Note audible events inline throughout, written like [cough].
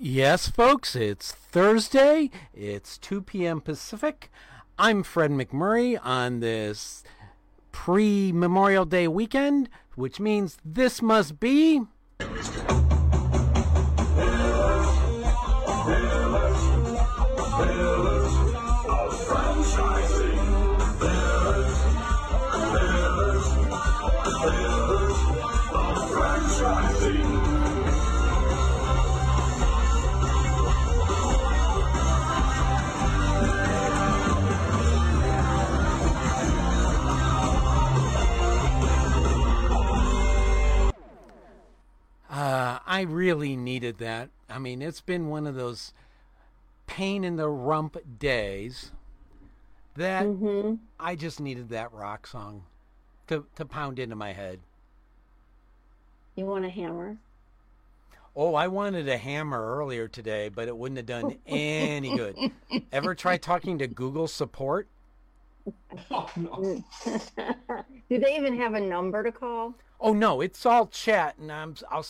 Yes, folks, it's Thursday. It's 2 p.m. Pacific. I'm Fred McMurray on this pre Memorial Day weekend, which means this must be. I really needed that. I mean, it's been one of those pain in the rump days that Mm-hmm. I just needed that rock song to, to pound into my head. You want a hammer? Oh, I wanted a hammer earlier today, but it wouldn't have done any good. [laughs] Ever try talking to Google support? Oh, [laughs] no. Do they even have a number to call? Oh no, it's all chat, and I'm I'll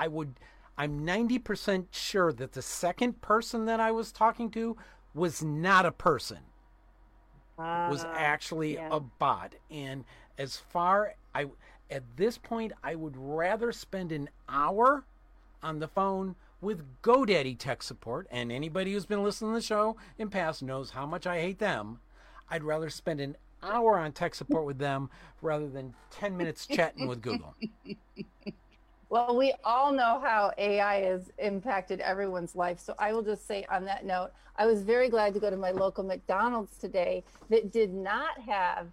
I would I'm ninety percent sure that the second person that I was talking to was not a person, was Ah, actually yeah. a bot. And as far I at this point, I would rather spend an hour on the phone with GoDaddy tech support, and anybody who's been listening to the show in past knows how much I hate them. I'd rather spend an hour on tech support with them rather than 10 minutes chatting with Google. [laughs] Well, we all know how AI has impacted everyone's life. So I will just say on that note, I was very glad to go to my local McDonald's today that did not have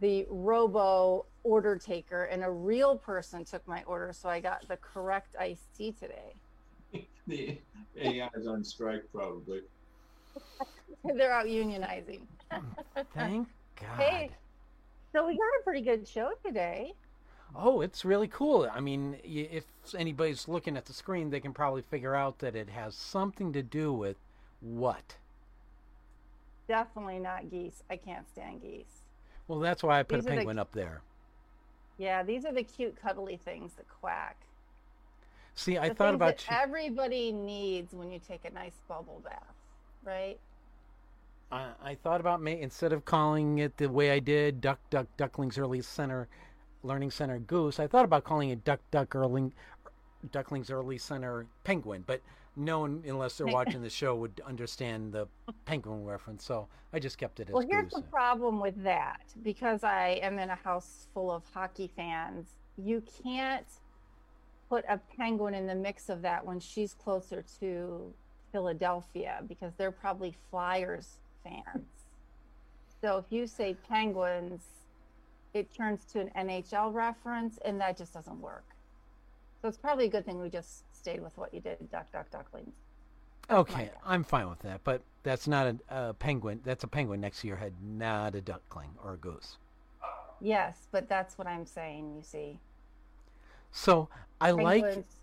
the robo order taker and a real person took my order. So I got the correct iced tea today. [laughs] the AI is on strike, probably. [laughs] They're out unionizing. Thank [laughs] God. Hey, so we got a pretty good show today. Oh, it's really cool. I mean, if anybody's looking at the screen, they can probably figure out that it has something to do with what. Definitely not geese. I can't stand geese. Well, that's why I put These a are the- penguin up there. Yeah, these are the cute, cuddly things that quack. See, I the thought about that you. everybody needs when you take a nice bubble bath, right? I, I thought about me instead of calling it the way I did, Duck Duck Ducklings Early Center, Learning Center Goose. I thought about calling it Duck Duck Early, Ducklings Early Center Penguin, but no one, unless they're [laughs] watching the show, would understand the penguin reference. So I just kept it as Well, here's Goose. the problem with that because I am in a house full of hockey fans. You can't put a penguin in the mix of that when she's closer to Philadelphia because they're probably Flyers fans. So if you say penguins, it turns to an NHL reference, and that just doesn't work. So it's probably a good thing we just stayed with what you did, duck, duck, ducklings. Okay, I'm fine with that, but that's not a, a penguin. That's a penguin next to your head, not a duckling or a goose. Yes, but that's what I'm saying. You see, So I like. penguins.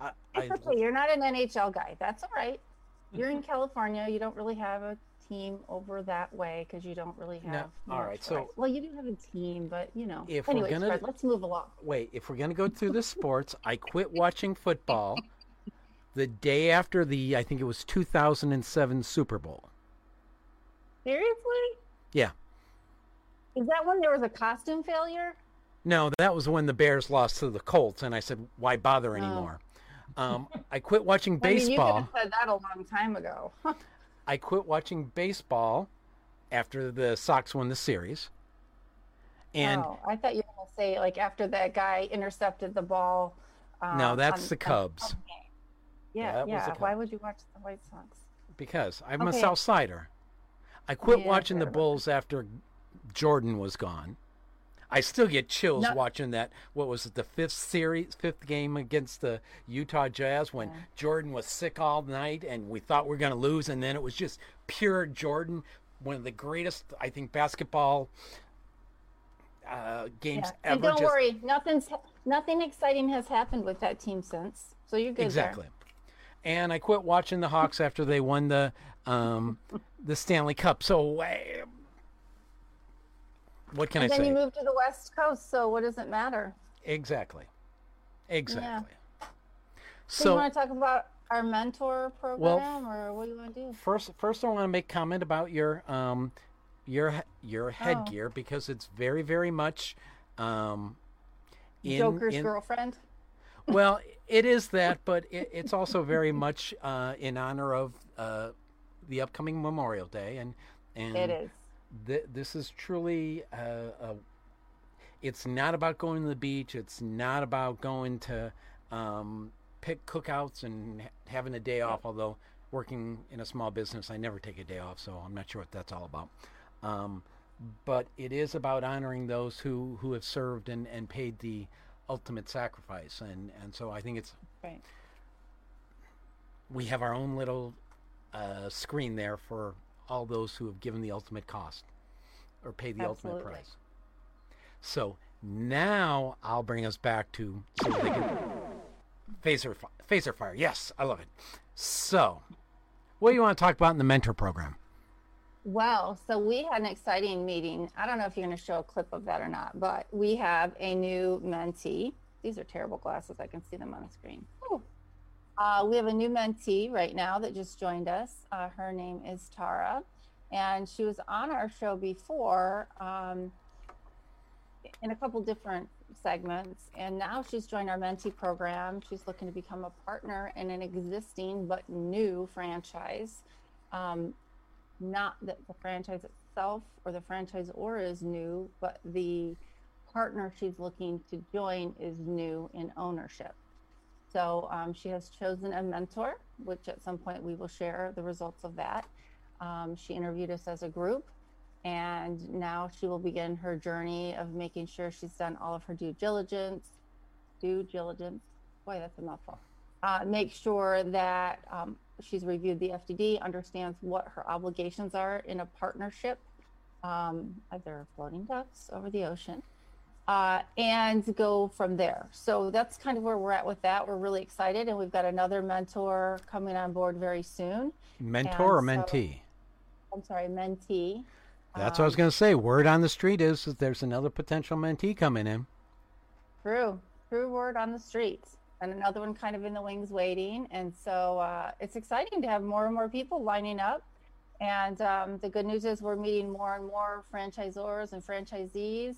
I, I, It's okay. You're not an NHL guy. That's all right. You're in California. You don't really have a team over that way because you don't really have. all much, right, so- well, you do have a team, but you know. If we're gonna- Fred, let's move along. wait, if we're gonna go through the sports, I quit watching football the day after the I think it was 2007 Super Bowl. Seriously? Yeah. Is that when there was a costume failure? No, that was when the Bears lost to the Colts, and I said, "Why bother Oh. anymore?" Um, [laughs] I quit watching I mean, you could baseball. have said that a long time ago. [laughs] I quit watching baseball after the Sox won the series, and oh, I thought you were going to say like after that guy intercepted the ball. Uh, No, that's on- the Cubs. Cubs game. Yeah, yeah. the Why would you watch the White Sox? because I'm a Okay. South Sider. I quit Yeah, watching the Bulls after Jordan was gone. I still get chills No- watching that. What was it, the fifth series, fifth game against the Utah Jazz when Yeah. Jordan was sick all night and we thought we were going to lose, and then it was just pure Jordan, one of the greatest, I think, basketball uh, games Yeah. ever. And don't just- worry, nothing's nothing exciting has happened with that team since. So you're good there. Exactly. And I quit watching the Hawks after they won the um, the Stanley Cup. So, uh, what can And I then say? you moved to the West Coast, so what does it matter? Exactly. Exactly. So, you want to talk about our mentor program, or what do you want to do? First, first, I want to make comment about your um, your your headgear because it's very, very much um, in, Joker's in- girlfriend. well, [laughs] it is that, but it, it's also very much uh, in honor of uh, the upcoming Memorial Day, and and It is. Th- this is truly uh, a, it's not about going to the beach. It's not about going to um, pick cookouts and ha- having a day off although working in a small business i never take a day off so i'm not sure what that's all about. Um, but it is about honoring those who, who have served and, and paid the ultimate sacrifice. And, and so i think it's Right. we have our own little uh, screen there for all those who have given the ultimate cost or paid the ultimate Absolutely. price. So now I'll bring us back to so they can [laughs] phaser phaser fire. Yes, I love it. So, what do you want to talk about in the mentor program? Well, so we had an exciting meeting. I don't know if you're going to show a clip of that or not, but we have a new mentee. These are terrible glasses. I can see them on the screen. Uh, we have a new mentee right now that just joined us. Uh, her name is Tara, and she was on our show before um, in a couple different segments. And now she's joined our mentee program. She's looking to become a partner in an existing but new franchise. Um, not that the franchise itself or the franchisor is new, but the partner she's looking to join is new in ownership. So um, she has chosen a mentor, which at some point we will share the results of that. Um, she interviewed us as a group, and now she will begin her journey of making sure she's done all of her due diligence. Due diligence. Boy, that's a mouthful. Uh, make sure that um, she's reviewed the FDD, understands what her obligations are in a partnership, um, either floating ducks over the ocean, uh, and go from there. So that's kind of where we're at with that. We're really excited, and we've got another mentor coming on board very soon. Mentor or And so- mentee? I'm sorry, mentee. That's what I was going to say. Word on the street is that there's another potential mentee coming in. True, true word on the street, And another one kind of in the wings waiting. And so uh, it's exciting to have more and more people lining up. And um, the good news is we're meeting more and more franchisors and franchisees.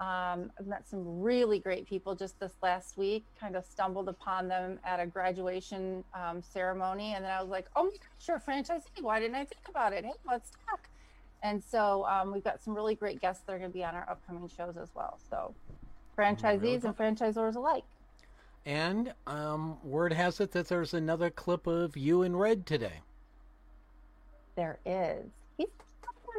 Um, I've met some really great people just this last week, kind of stumbled upon them at a graduation um, ceremony. And then I was like, oh my gosh, you're a franchisee. Why didn't I think about it? Hey, let's talk. And so um, we've got some really great guests that are going to be on our upcoming shows as well. So franchisees and franchisors alike. And um, word has it that there's another clip of you in red today. There is.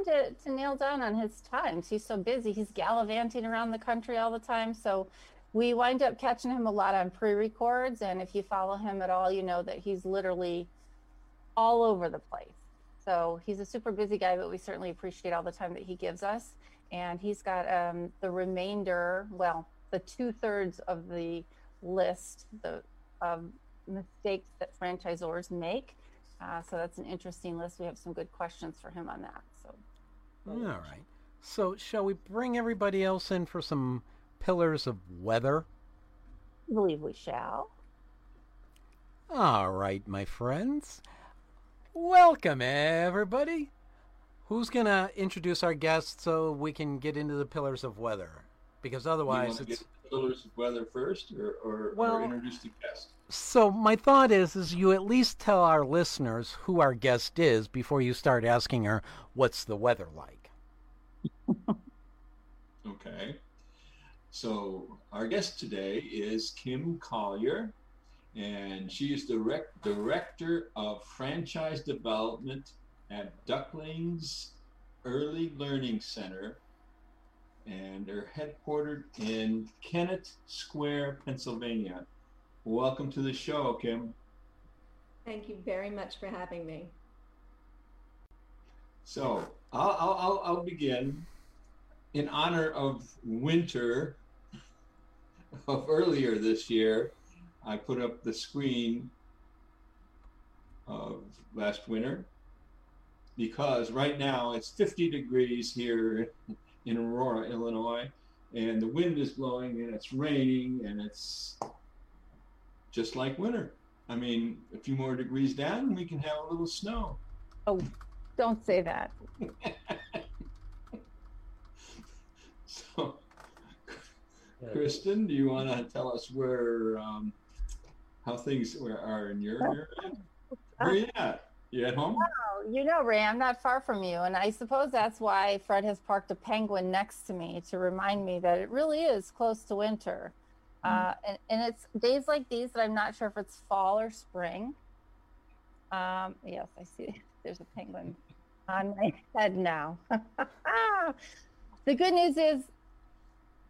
To, to nail down on his times. He's so busy. He's gallivanting around the country all the time. So we wind up catching him a lot on pre records. And if you follow him at all, you know that he's literally all over the place. So he's a super busy guy, but we certainly appreciate all the time that he gives us. And he's got um, the remainder, well, the two thirds of the list the, of mistakes that franchisors make. Uh, so that's an interesting list. We have some good questions for him on that. So All right. So, shall we bring everybody else in for some pillars of weather? I believe we shall. All right, my friends. Welcome, everybody. Who's going to introduce our guest so we can get into the pillars of weather? Because otherwise, want it's. get the pillars of weather first, or, or, Well- or introduce the guest? So my thought is, is you at least tell our listeners who our guest is before you start asking her what's the weather like. [laughs] Okay. So our guest today is Kim Collier, and she is direct director of franchise development at Ducklings Early Learning Center, and they're headquartered in Kennett Square, Pennsylvania. Welcome to the show, Kim. Thank you very much for having me. So I'll, I'll, I'll, I'll begin in honor of winter of earlier this year. I put up the screen of last winter because right now it's 50 degrees here in Aurora, Illinois, and the wind is blowing and it's raining and it's just like winter. I mean, a few more degrees down, and we can have a little snow. Oh, don't say that. [laughs] so, Kristin, do you want to tell us where, um, how things where are in your area? [laughs] Where are you at? You at home? Oh, you know, Ray, I'm not far from you. And I suppose that's why Fred has parked a penguin next to me to remind me that it really is close to winter. Uh, and, and it's days like these that I'm not sure if it's fall or spring. Um, yes, I see [laughs] there's a penguin on my head now. [laughs] the good news is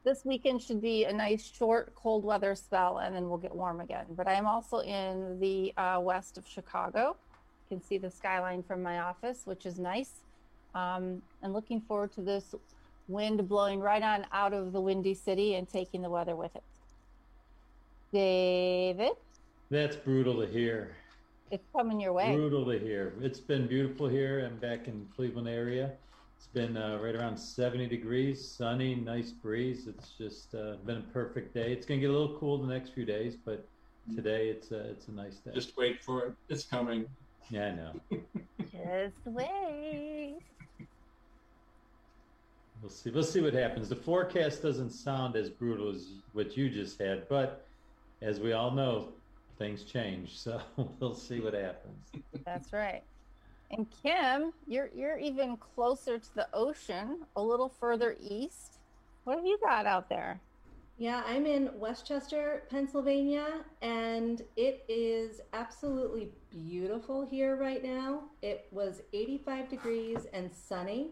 this weekend should be a nice short cold weather spell and then we'll get warm again. But I am also in the uh, west of Chicago. You can see the skyline from my office, which is nice. Um, and looking forward to this wind blowing right on out of the windy city and taking the weather with it. David? That's brutal to hear. It's coming your way. Brutal to hear. It's been beautiful here. I'm back in Cleveland area. It's been uh, right around 70 degrees, sunny, nice breeze. It's just uh, been a perfect day. It's gonna get a little cool the next few days, but today it's a, it's a nice day. Just wait for it. It's coming. Yeah, I know. Just wait. We'll see. We'll see what happens. The forecast doesn't sound as brutal as what you just had, but as we all know, things change. So [laughs] we'll see what happens. That's right. And Kim, you're you're even closer to the ocean, a little further east. What have you got out there? Yeah, I'm in West Chester, Pennsylvania, and it is absolutely beautiful here right now. It was 85 degrees and sunny.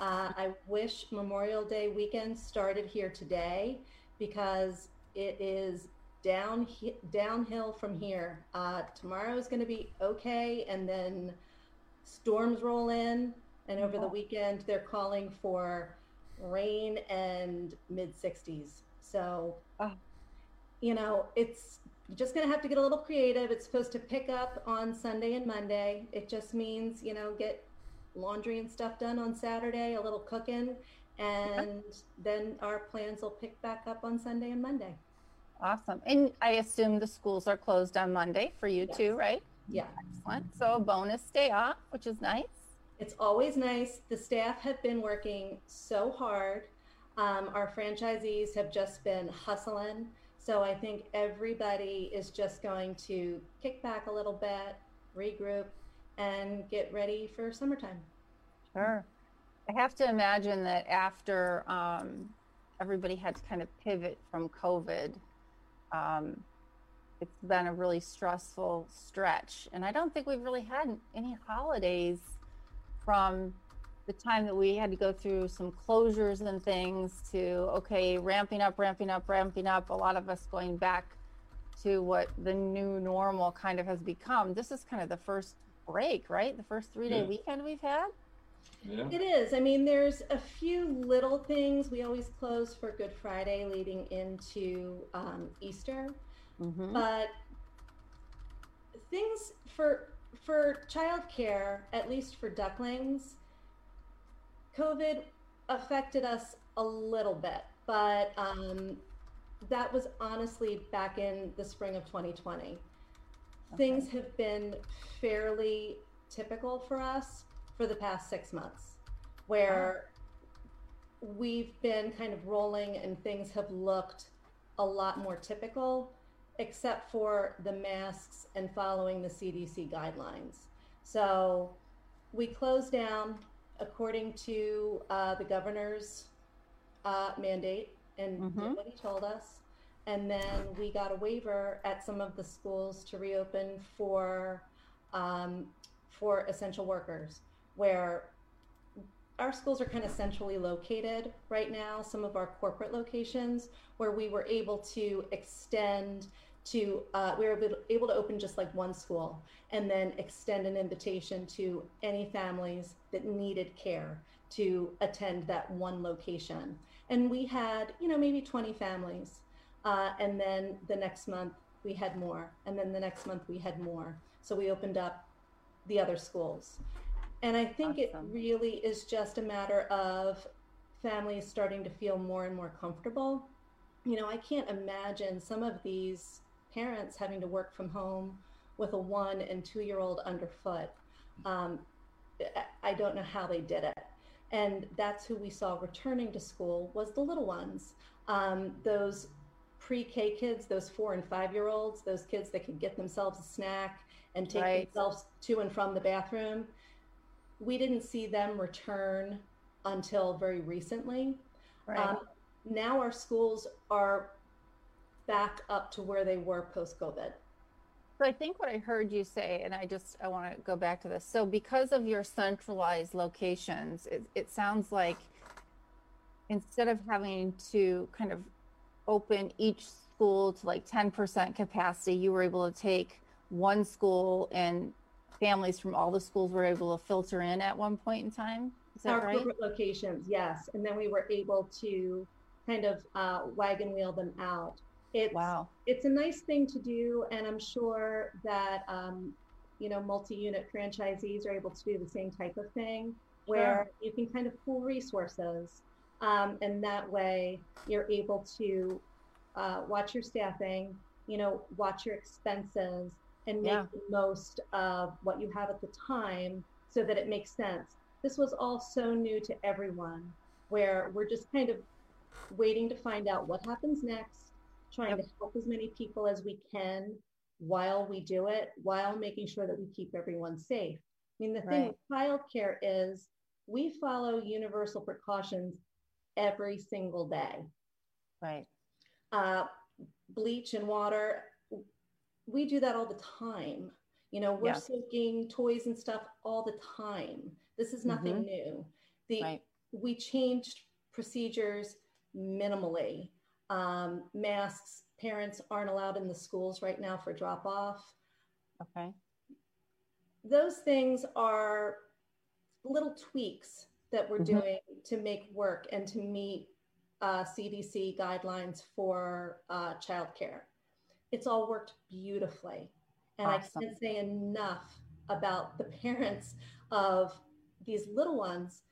Uh, I wish Memorial Day weekend started here today because it is down downhill from here. Uh, tomorrow is going to be okay, and then storms roll in, and over the weekend they're calling for rain and mid 60s. So, Oh. you know, it's just going to have to get a little creative. It's supposed to pick up on Sunday and Monday. It just means, you know, get laundry and stuff done on Saturday, a little cooking, and then our plans will pick back up on Sunday and Monday. Awesome. And I assume the schools are closed on Monday for you Yes. too, right? Yeah. Excellent. So a bonus day off, which is nice. It's always nice. The staff have been working so hard. Um, our franchisees have just been hustling. So I think everybody is just going to kick back a little bit, regroup, and get ready for summertime. Sure. I have to imagine that after um, everybody had to kind of pivot from COVID, um, it's been a really stressful stretch. And I don't think we've really had any holidays from the time that we had to go through some closures and things to, okay, ramping up, ramping up, ramping up, a lot of us going back to what the new normal kind of has become. This is kind of the first break, right? The first three day Yeah. weekend we've had. Yeah. It is. I mean, there's a few little things. We always close for Good Friday leading into um, Easter. Mm-hmm. but things for for childcare, at least for ducklings, COVID affected us a little bit, but um, that was honestly back in the spring of 2020. Things have been fairly typical for us for the past six months, where we've been kind of rolling and things have looked a lot more typical except for the masks and following the CDC guidelines. So we closed down according to uh, the governor's uh, mandate and did Mhm. what he told us. And then we got a waiver at some of the schools to reopen for um, for essential workers, where our schools are kind of centrally located right now, some of our corporate locations, where we were able to extend to, uh, we were able- to open just like one school and then extend an invitation to any families that needed care to attend that one location. And we had, you know, maybe 20 families. Uh, and then the next month we had more. And then the next month we had more. So we opened up the other schools. And I think Awesome. it really is just a matter of families starting to feel more and more comfortable. You know, I can't imagine some of these parents having to work from home with a one and two year old underfoot. Um, I don't know how they did it. And that's who we saw returning to school was the little ones. Um, those pre-K kids, those four and five year olds, those kids that could get themselves a snack and take right. themselves to and from the bathroom. We didn't see them return until very recently. Right. Um, now our schools are back up to where they were post COVID. So I think what I heard you say, and I just I want to go back to this. So because of your centralized locations, it, it sounds like instead of having to kind of open each school to like 10% capacity, you were able to take one school and families from all the schools were able to filter in at one point in time. Is that Our right? corporate locations, yes. And then we were able to kind of uh, wagon wheel them out. It's, wow. It's a nice thing to do. And I'm sure that, um, you know, multi-unit franchisees are able to do the same type of thing where sure. you can kind of pool resources. Um, and that way you're able to uh, watch your staffing, you know, watch your expenses and make yeah. the most of what you have at the time so that it makes sense. This was all so new to everyone where we're just kind of waiting to find out what happens next trying yep. to help as many people as we can while we do it, while making sure that we keep everyone safe. I mean, the thing right. with childcare is we follow universal precautions every single day. Right. Uh, bleach and water, we do that all the time. You know, we're yeah. soaking toys and stuff all the time. This is nothing mm-hmm. new. The right. we changed procedures minimally. Um, masks, parents aren't allowed in the schools right now for drop off. Okay. Those things are little tweaks that we're mm-hmm. doing to make work and to meet uh, CDC guidelines for uh, childcare. It's all worked beautifully. And awesome. I can't say enough about the parents of these little ones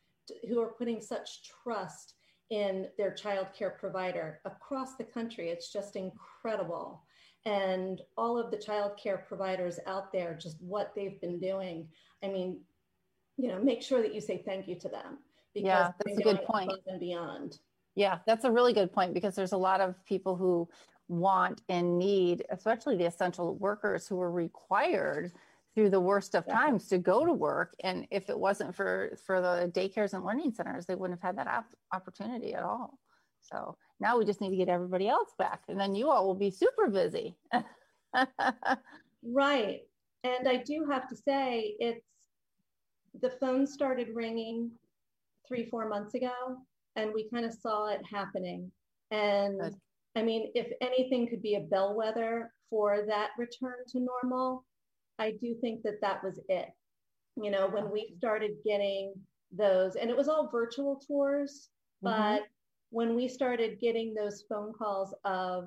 who are putting such trust in their child care provider across the country. It's just incredible. And all of the child care providers out there, just what they've been doing. I mean, you know, make sure that you say thank you to them because yeah, that's a good point. And beyond. Yeah, that's a really good point because there's a lot of people who want and need, especially the essential workers who are required through the worst of times to go to work. And if it wasn't for for the daycares and learning centers they wouldn't have had that op- opportunity at all. So now we just need to get everybody else back and then you all will be super busy. [laughs] Right. And i do have to say it's the phone started ringing three four months ago and we kind of saw it happening. And Good. I mean if anything could be a bellwether for that return to normal I do think that that was it. You know, when we started getting those, and it was all virtual tours, mm-hmm. but mm-hmm. when we started getting those phone calls of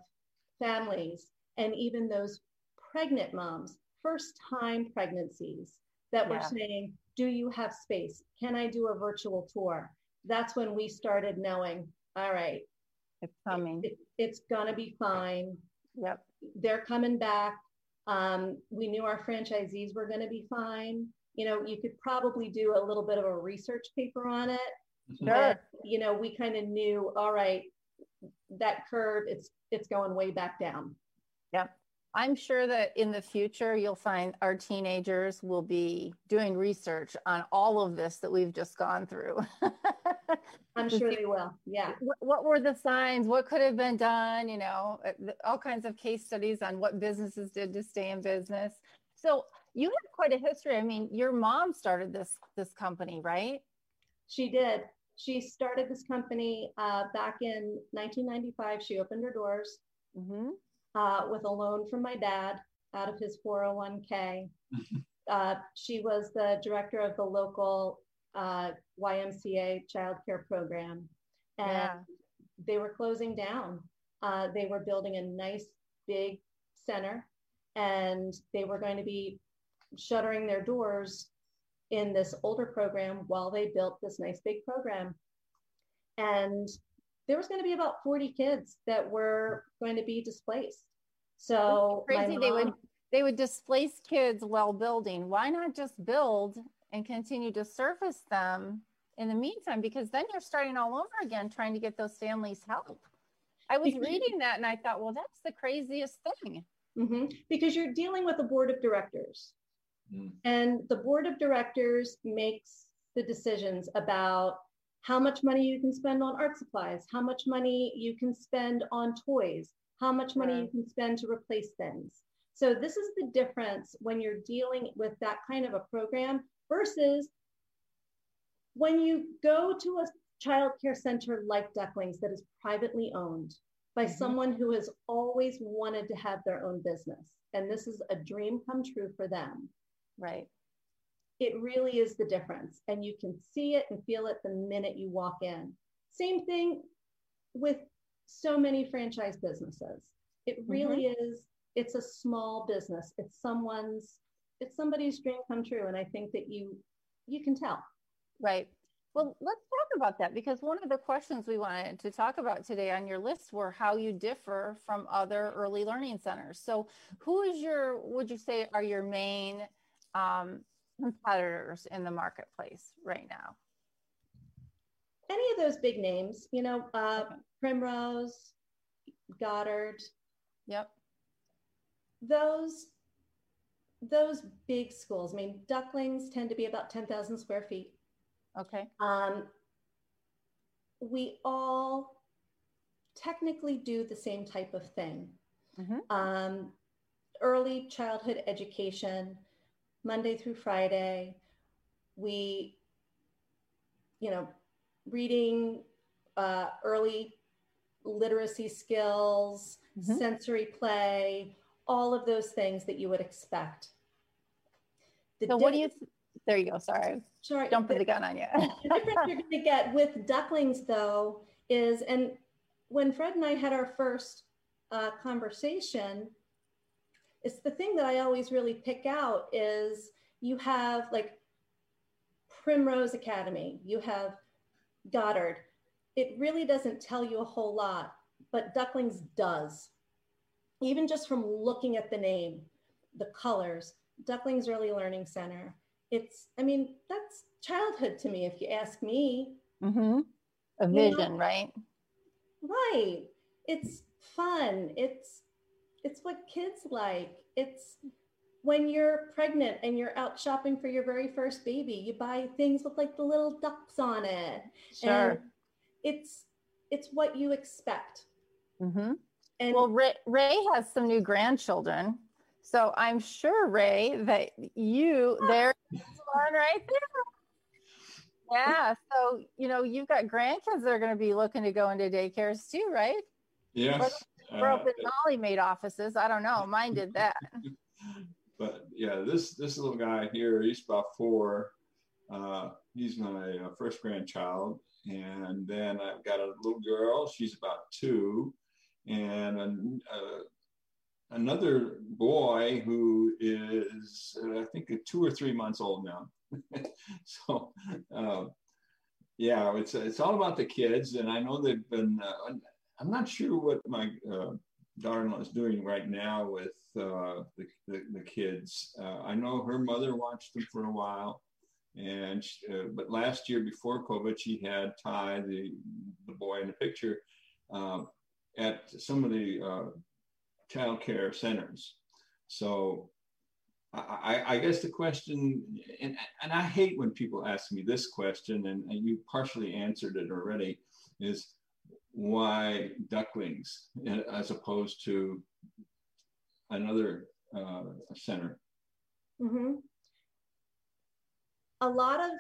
families and even those pregnant moms, first time pregnancies that yeah. were saying, Do you have space? Can I do a virtual tour? That's when we started knowing, all right, it's coming. It, it, it's going to be fine. Yep. They're coming back. Um, we knew our franchisees were going to be fine. You know, you could probably do a little bit of a research paper on it. Sure. But, you know, we kind of knew, all right, that curve, it's it's going way back down. Yep. I'm sure that in the future, you'll find our teenagers will be doing research on all of this that we've just gone through. [laughs] [laughs] I'm sure they will. Yeah. What were the signs? What could have been done? You know, uh, all kinds of case studies on what businesses did to stay in business. So you have quite a history. I mean, your mom started this this company, right? She did. She started this company uh, back in 1995. She opened her doors mm-hmm. uh, with a loan from my dad out of his 401k. [laughs] uh, she was the director of the local uh, YMCA childcare program, and yeah. they were closing down. Uh, they were building a nice big center, and they were going to be shuttering their doors in this older program while they built this nice big program. And there was going to be about 40 kids that were going to be displaced. So crazy mom, they would they would displace kids while building. Why not just build and continue to service them in the meantime? Because then you're starting all over again trying to get those families help. I was reading that and I thought, well, that's the craziest thing. Mm-hmm. Because you're dealing with a board of directors. Mm. And the board of directors makes the decisions about how much money you can spend on art supplies, how much money you can spend on toys, how much money you can spend to replace things. So this is the difference when you're dealing with that kind of a program versus when you go to a child care center like Ducklings that is privately owned by mm-hmm. someone who has always wanted to have their own business. And this is a dream come true for them. Right. It really is the difference. And you can see it and feel it the minute you walk in. Same thing with so many franchise businesses. It really mm-hmm. is, it's a small business. It's someone's, it's somebody's dream come true. And I think that you you can tell. Right. Well, let's talk about that because one of the questions we wanted to talk about today on your list were how you differ from other early learning centers. So, who is your, would you say, are your main um, competitors in the marketplace right now? Any of those big names, you know, uh. Primrose, Goddard. Yep. Those those big schools. I mean, ducklings tend to be about 10,000 square feet. Okay. Um, we all technically do the same type of thing. Mm-hmm. Um, early childhood education, Monday through Friday. We, you know, reading uh, early literacy skills, mm-hmm. sensory play, all of those things that you would expect. The so, what do you? Th- there you go. Sorry, sorry, jumping the, the gun on you. [laughs] the difference you're going to get with ducklings, though, is and when Fred and I had our first uh, conversation, it's the thing that I always really pick out is you have like Primrose Academy, you have Goddard. It really doesn't tell you a whole lot, but Ducklings does even just from looking at the name, the colors, Ducklings Early Learning Center. It's, I mean, that's childhood to me, if you ask me. Mm-hmm. A vision, you know? right? Right. It's fun. It's it's what kids like. It's when you're pregnant and you're out shopping for your very first baby, you buy things with like the little ducks on it. Sure. And it's it's what you expect. Mm-hmm. And well, Ray, Ray has some new grandchildren. So I'm sure, Ray, that you, there's one right there. Yeah. So, you know, you've got grandkids that are going to be looking to go into daycares too, right? Yes. Or, up in Molly Maid offices. I don't know. Mine did that. [laughs] but yeah, this this little guy here, he's about four. Uh, he's my uh, first grandchild, and then I've got a little girl. She's about two, and uh, another boy who is, uh, I think, two or three months old now. [laughs] so, uh, yeah, it's it's all about the kids, and I know they've been. Uh, I'm not sure what my uh, daughter-in-law is doing right now with uh, the, the, the kids. I know her mother watched them for a while, and she, but last year before COVID, she had Ty, the the boy in the picture. Um, at some of the uh, child care centers. So I, I, guess the question, and, and I hate when people ask me this question, and, and you partially answered it already, is why ducklings as opposed to another uh, center? Mm-hmm. A lot of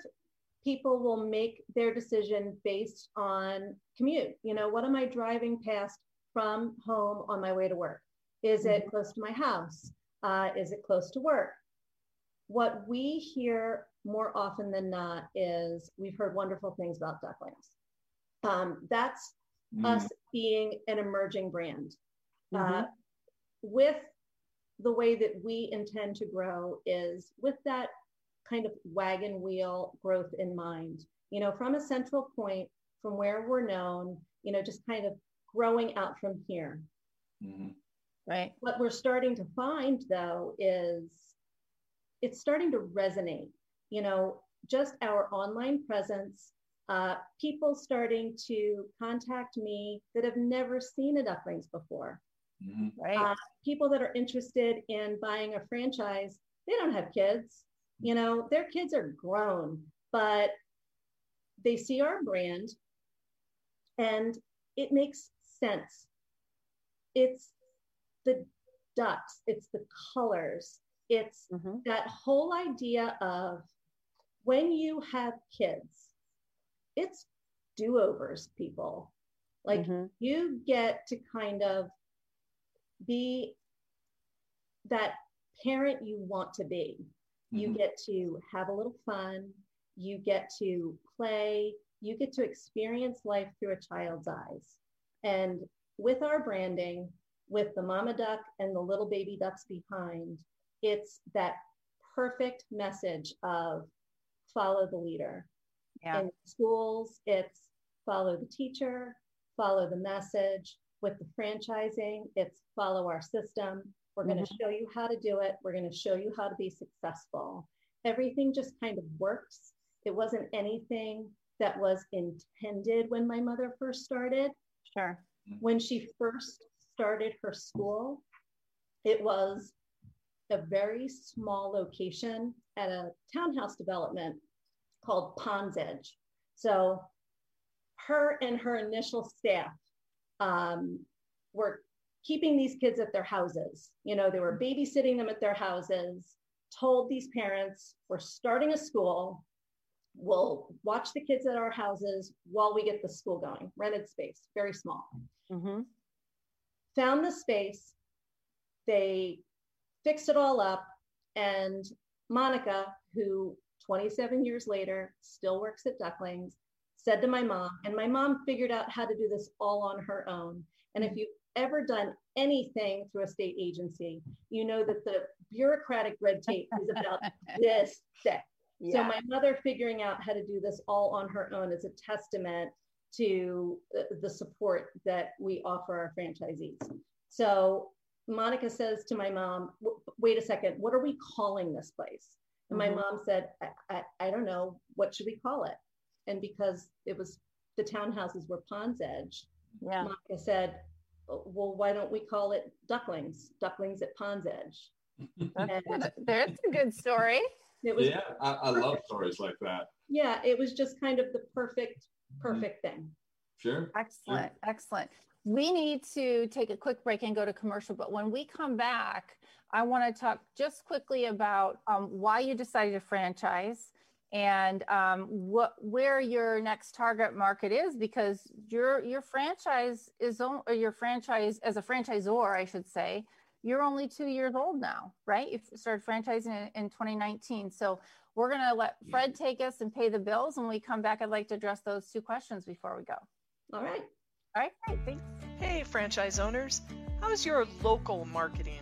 people will make their decision based on commute. You know, what am I driving past from home on my way to work? Is it mm-hmm. close to my house? Uh, is it close to work? What we hear more often than not is we've heard wonderful things about ducklings. Um, that's mm. us being an emerging brand. Mm-hmm. Uh, with the way that we intend to grow is with that kind of wagon wheel growth in mind. You know, from a central point, from where we're known, you know, just kind of growing out from here. Mm-hmm. Right. What we're starting to find though is it's starting to resonate. You know, just our online presence, uh, people starting to contact me that have never seen a ducklings before. Mhm. Right. Uh, people that are interested in buying a franchise, they don't have kids. You know, their kids are grown, but they see our brand and it makes sense. It's the ducks, it's the colors, it's hmm that whole idea of when you have kids, it's do overs, people. Like Mhm. you get to kind of be that parent you want to be. You Mhm. get to have a little fun, you get to play, you get to experience life through a child's eyes. And with our branding, with the mama duck and the little baby ducks behind, it's that perfect message of follow the leader. Yeah. In schools, it's follow the teacher, follow the message. With the franchising, it's follow our system. We're going to show you how to do it. We're going to show you how to be successful. Everything just kind of works. It wasn't anything that was intended when my mother first started. Sure. When she first started her school, it was a very small location at a townhouse development called Pond's Edge. So her and her initial staff um, were keeping these kids at their houses. You know, they were babysitting them at their houses, told these parents, we're starting a school. We'll watch the kids at our houses while we get the school going. Rented space, very small. hmm Found the space. They fixed it all up. And Monica, who 27 years later still works at Ducklings, said to my mom, and my mom figured out how to do this all on her own. And if you've ever done anything through a state agency, you know that the bureaucratic red tape is about [laughs] this thick. So my mother figuring out how to do this all on her own is a testament to the, support that we offer our franchisees. So Monica says to my mom, "Wait a second, what are we calling this place?" And my Mhm. mom said, I, I, "I don't know. What should we call it?" And because it was the townhouses were Pond's Edge, yeah. Monica said, "Well, why don't we call it Ducklings? Ducklings at Pond's Edge." That's, And good. There's a good story. it was Yeah, I, I love stories like that. yeah, it was just kind of the perfect, perfect thing. Sure. Excellent. Excellent. We need to take a quick break and go to commercial, but when we come back, I want to talk just quickly about um, why you decided to franchise and um, what where your next target market is because your your franchise is on, or your franchise as a franchisor, I should say, you're only two years old now, right? You started franchising in, in 2019, so we're going to let Fred take us and pay the bills. When we come back, I'd like to address those two questions before we go. All right. All right, great. Thanks. Hey, franchise owners, how's your local marketing?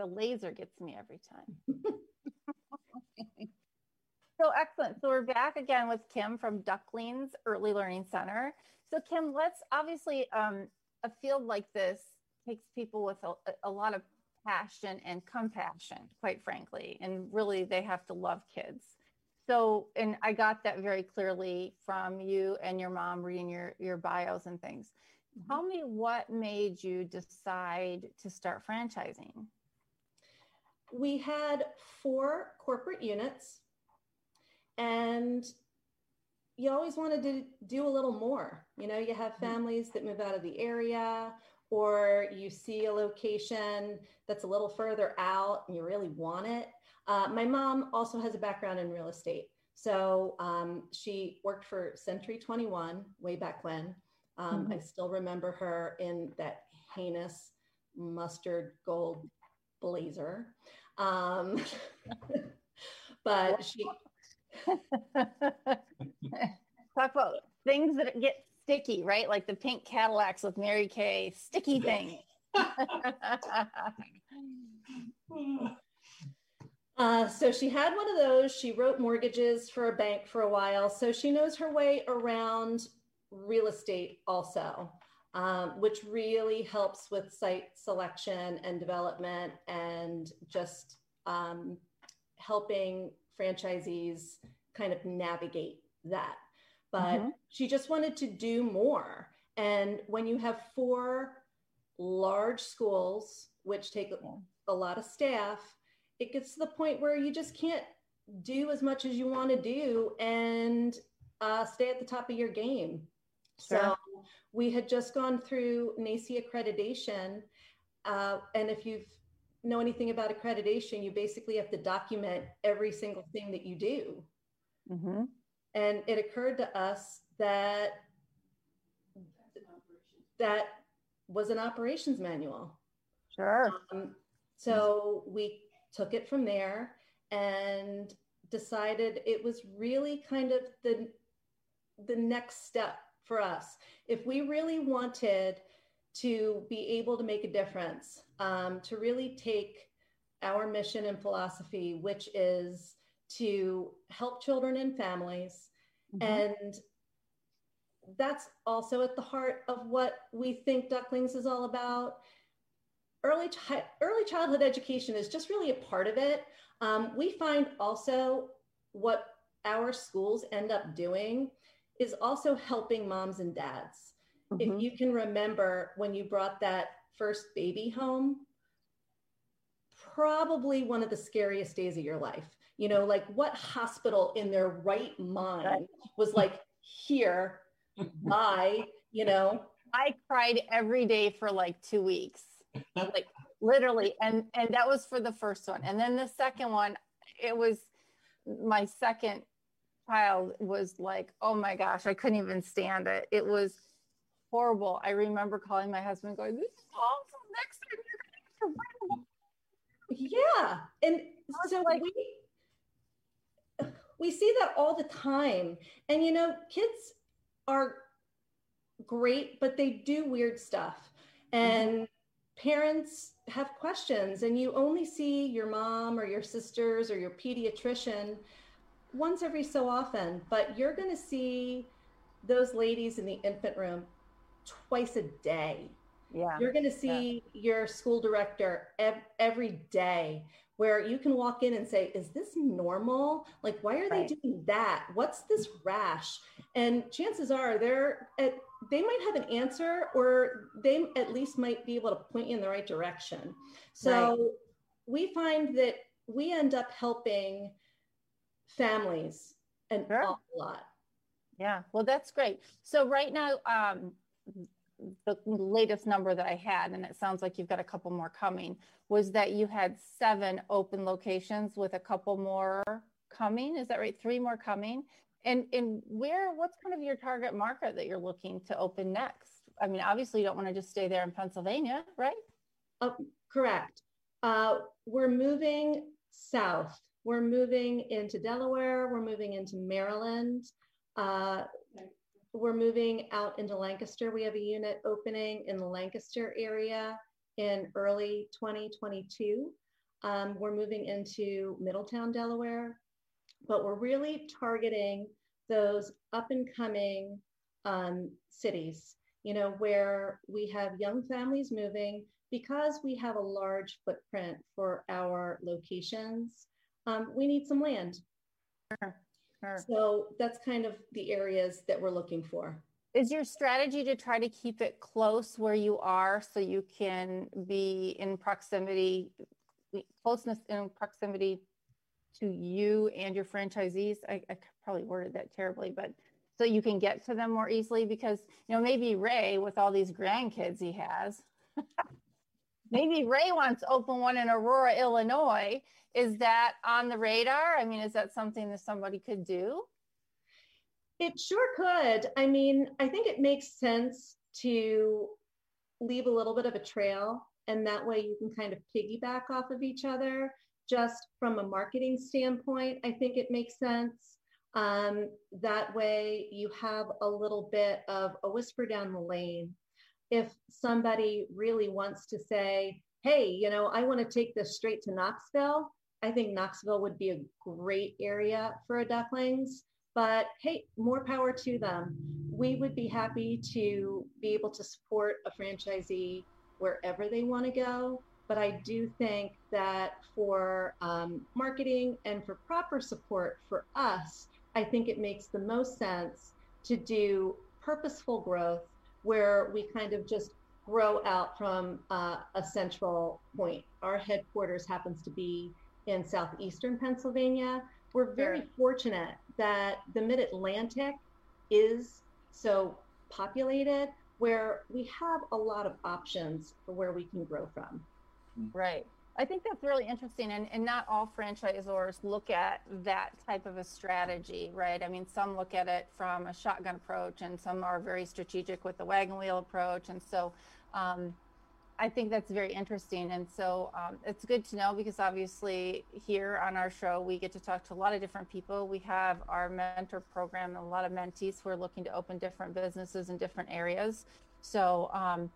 The laser gets me every time. [laughs] so excellent. So we're back again with Kim from Ducklings Early Learning Center. So Kim, let's obviously um, a field like this takes people with a, a lot of passion and compassion, quite frankly, and really they have to love kids. So, and I got that very clearly from you and your mom reading your your bios and things. Tell me what made you decide to start franchising? We had four corporate units, and you always wanted to do a little more. You know, you have families that move out of the area, or you see a location that's a little further out and you really want it. Uh, my mom also has a background in real estate. So um, she worked for Century 21 way back when. Um, mm-hmm. I still remember her in that heinous mustard gold blazer. Um, [laughs] but she. [laughs] Talk about things that get sticky, right? Like the pink Cadillacs with Mary Kay, sticky thing. [laughs] uh, so she had one of those. She wrote mortgages for a bank for a while. So she knows her way around real estate also, um, which really helps with site selection and development and just um, helping franchisees kind of navigate that but mm-hmm. she just wanted to do more. And when you have four large schools, which take a lot of staff, it gets to the point where you just can't do as much as you want to do and uh, stay at the top of your game. Sure. So we had just gone through NAEYC accreditation. Uh, and if you know anything about accreditation, you basically have to document every single thing that you do. Mm-hmm. And it occurred to us that that was an operations manual. Sure. Um, so we took it from there and decided it was really kind of the the next step for us. If we really wanted to be able to make a difference, um, to really take our mission and philosophy, which is to help children and families. Mm-hmm. And that's also at the heart of what we think Ducklings is all about. Early, chi- early childhood education is just really a part of it. Um, we find also what our schools end up doing is also helping moms and dads. Mm-hmm. If you can remember when you brought that first baby home, probably one of the scariest days of your life. You know like what hospital in their right mind was like here bye you know? I cried every day for like two weeks. Like literally. And and that was for the first one. And then the second one it was my second child was like oh my gosh i couldn't even stand it it was horrible i remember calling my husband going this is awful next time you're have to yeah and so like we we see that all the time. And you know, kids are great, but they do weird stuff. And mm-hmm. parents have questions, and you only see your mom or your sisters or your pediatrician once every so often, but you're going to see those ladies in the infant room twice a day. Yeah. You're going to see yeah. your school director ev- every day where you can walk in and say, Is this normal? Like, why are right. they doing that? What's this rash? And chances are they're at, they might have an answer or they at least might be able to point you in the right direction. So right. we find that we end up helping families an sure. awful lot. Yeah, well, that's great. So right now, um, the latest number that I had, and it sounds like you've got a couple more coming, was that you had seven open locations with a couple more coming. Is that right? Three more coming. And and where? What's kind of your target market that you're looking to open next? I mean, obviously, you don't want to just stay there in Pennsylvania, right? Uh, correct. Uh, we're moving south. We're moving into Delaware. We're moving into Maryland. Uh, we're moving out into Lancaster. We have a unit opening in the Lancaster area in early 2022. Um, we're moving into Middletown, Delaware, but we're really targeting those up and coming um, cities, you know, where we have young families moving because we have a large footprint for our locations. Um, we need some land. Sure. Sure. So that's kind of the areas that we're looking for. Is your strategy to try to keep it close where you are so you can be in proximity closeness and proximity to you and your franchisees. I, I probably worded that terribly, but so you can get to them more easily because you know maybe Ray with all these grandkids he has. [laughs] maybe Ray wants to open one in Aurora, Illinois. Is that on the radar? I mean, is that something that somebody could do? It sure could. I mean, I think it makes sense to leave a little bit of a trail, and that way you can kind of piggyback off of each other. Just from a marketing standpoint, I think it makes sense. Um, that way you have a little bit of a whisper down the lane. If somebody really wants to say, hey, you know, I want to take this straight to Knoxville, I think Knoxville would be a great area for a ducklings. But hey, more power to them. We would be happy to be able to support a franchisee wherever they want to go. But I do think that for um, marketing and for proper support for us, I think it makes the most sense to do purposeful growth where we kind of just grow out from uh, a central point. Our headquarters happens to be in southeastern Pennsylvania. We're very sure. fortunate that the mid Atlantic is so populated where we have a lot of options for where we can grow from. Right. I think that's really interesting. And, and not all franchisors look at that type of a strategy, right? I mean, some look at it from a shotgun approach, and some are very strategic with the wagon wheel approach. And so um, I think that's very interesting. And so um, it's good to know because obviously here on our show, we get to talk to a lot of different people. We have our mentor program, and a lot of mentees who are looking to open different businesses in different areas. So, um,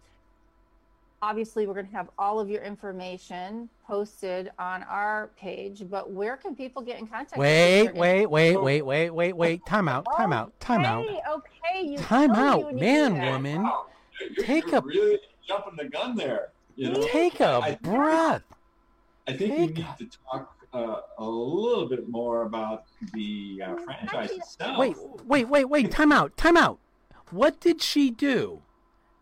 obviously, we're going to have all of your information posted on our page, but where can people get in contact? Wait, wait, wait, wait, wait, wait, wait. Time out, time out, time out. Okay, you time out, man, woman. Wow. Take a really jumping the gun there. You know? Take a I, breath. I think Take we need a... to talk uh, a little bit more about the uh, franchise itself. Wait, wait, wait, wait! Time out! Time out! What did she do?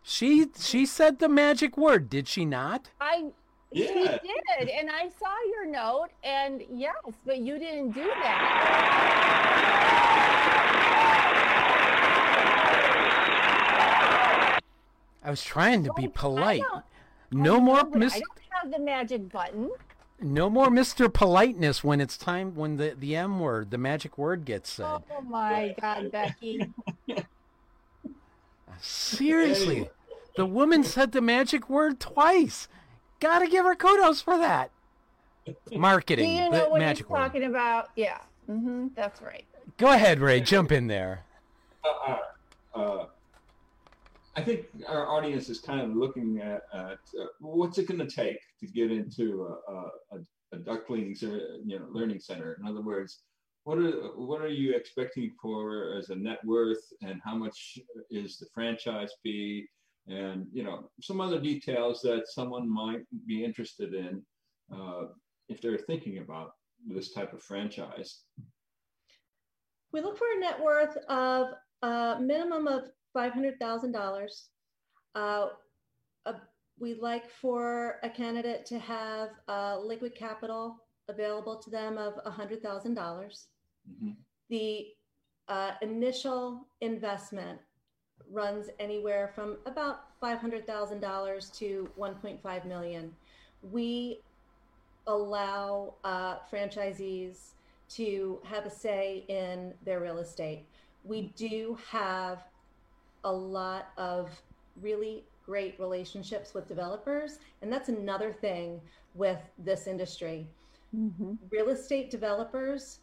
She she said the magic word, did she not? I yeah. she did, and I saw your note, and yes, but you didn't do that. I was trying to be polite. No more Miss. I don't have the magic button. No more Mr. Politeness when it's time when the the M word, the magic word gets said. Oh my God, Becky. Seriously, the woman said the magic word twice. Gotta give her kudos for that. Marketing. Do you know what he's talking about? Yeah, mm-hmm, that's right. Go ahead, Ray. Jump in there. Uh, uh, uh I think our audience is kind of looking at, at uh, what's it going to take to get into a, a, a ducklings or, you know learning center. In other words, what are what are you expecting for as a net worth, and how much is the franchise fee, and you know some other details that someone might be interested in uh, if they're thinking about this type of franchise. We look for a net worth of a minimum of $500,000. Uh, we'd like for a candidate to have uh, liquid capital available to them of $100,000. Dollars mm-hmm. The uh, initial investment runs anywhere from about $500,000 to 1.5 million. We allow uh, franchisees to have a say in their real estate. We do have a lot of really great relationships with developers. And that's another thing with this industry. Mm-hmm. Real estate developers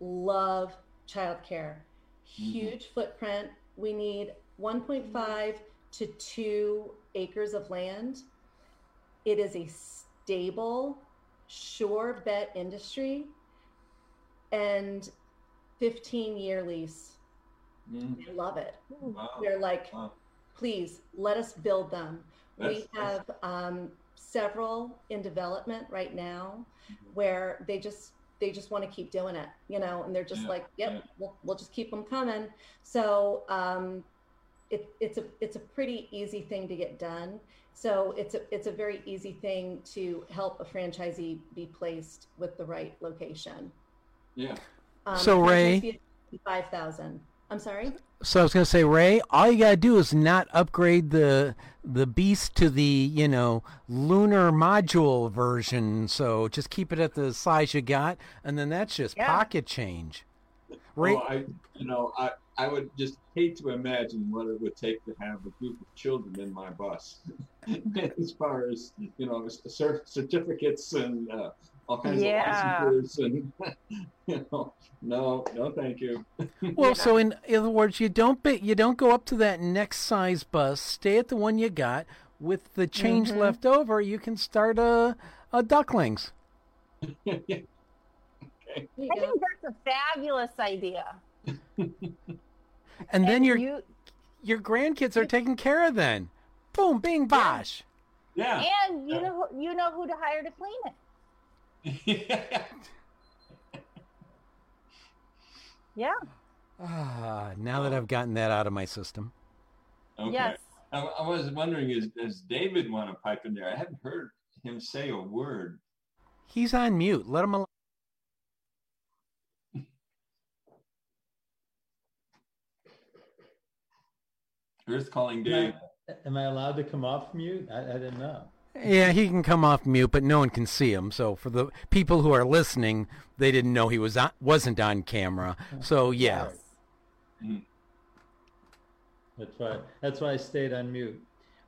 love childcare, mm-hmm. huge footprint. We need 1.5 to 2 acres of land. It is a stable, sure bet industry and 15 year lease Mm. They love it. Wow. They're like, wow. please let us build them. That's, we have um, several in development right now mm-hmm. where they just they just want to keep doing it, you know, and they're just yeah, like, yep, yeah. we'll, we'll just keep them coming. So um, it, it's a it's a pretty easy thing to get done. So it's a it's a very easy thing to help a franchisee be placed with the right location. Yeah. Um, So, Ray- five thousand. I'm sorry. So I was going to say, Ray, all you got to do is not upgrade the the beast to the you know lunar module version. So just keep it at the size you got, and then that's just Yeah. pocket change. Ray, Oh, I, you know, I, I would just hate to imagine what it would take to have a group of children in my bus, [laughs] as far as you know, certificates and uh, all kinds Yeah. of licenses, and [laughs] you know, no, no, thank you. [laughs] well, so in other words, you don't be, you don't go up to that next size bus. Stay at the one you got. With the change Mhm. left over, you can start a a ducklings. There [laughs] you I think that's a fabulous idea. And then your you your grandkids are taken care of. Then, boom, bing, bosh. Yeah. and you know you know who to hire to clean it. [laughs] Yeah. Ah, now that I've gotten that out of my system. okay. Yes. I, I was wondering, is does David want to pipe in there? I haven't heard him say a word. He's on mute. Let him alone. Earth calling Am Dave. I, am I allowed to come off mute? I, I didn't know. Yeah, he can come off mute, but no one can see him. So for the people who are listening, they didn't know he was on, wasn't on camera. So yeah, That's why. That's why I stayed on mute.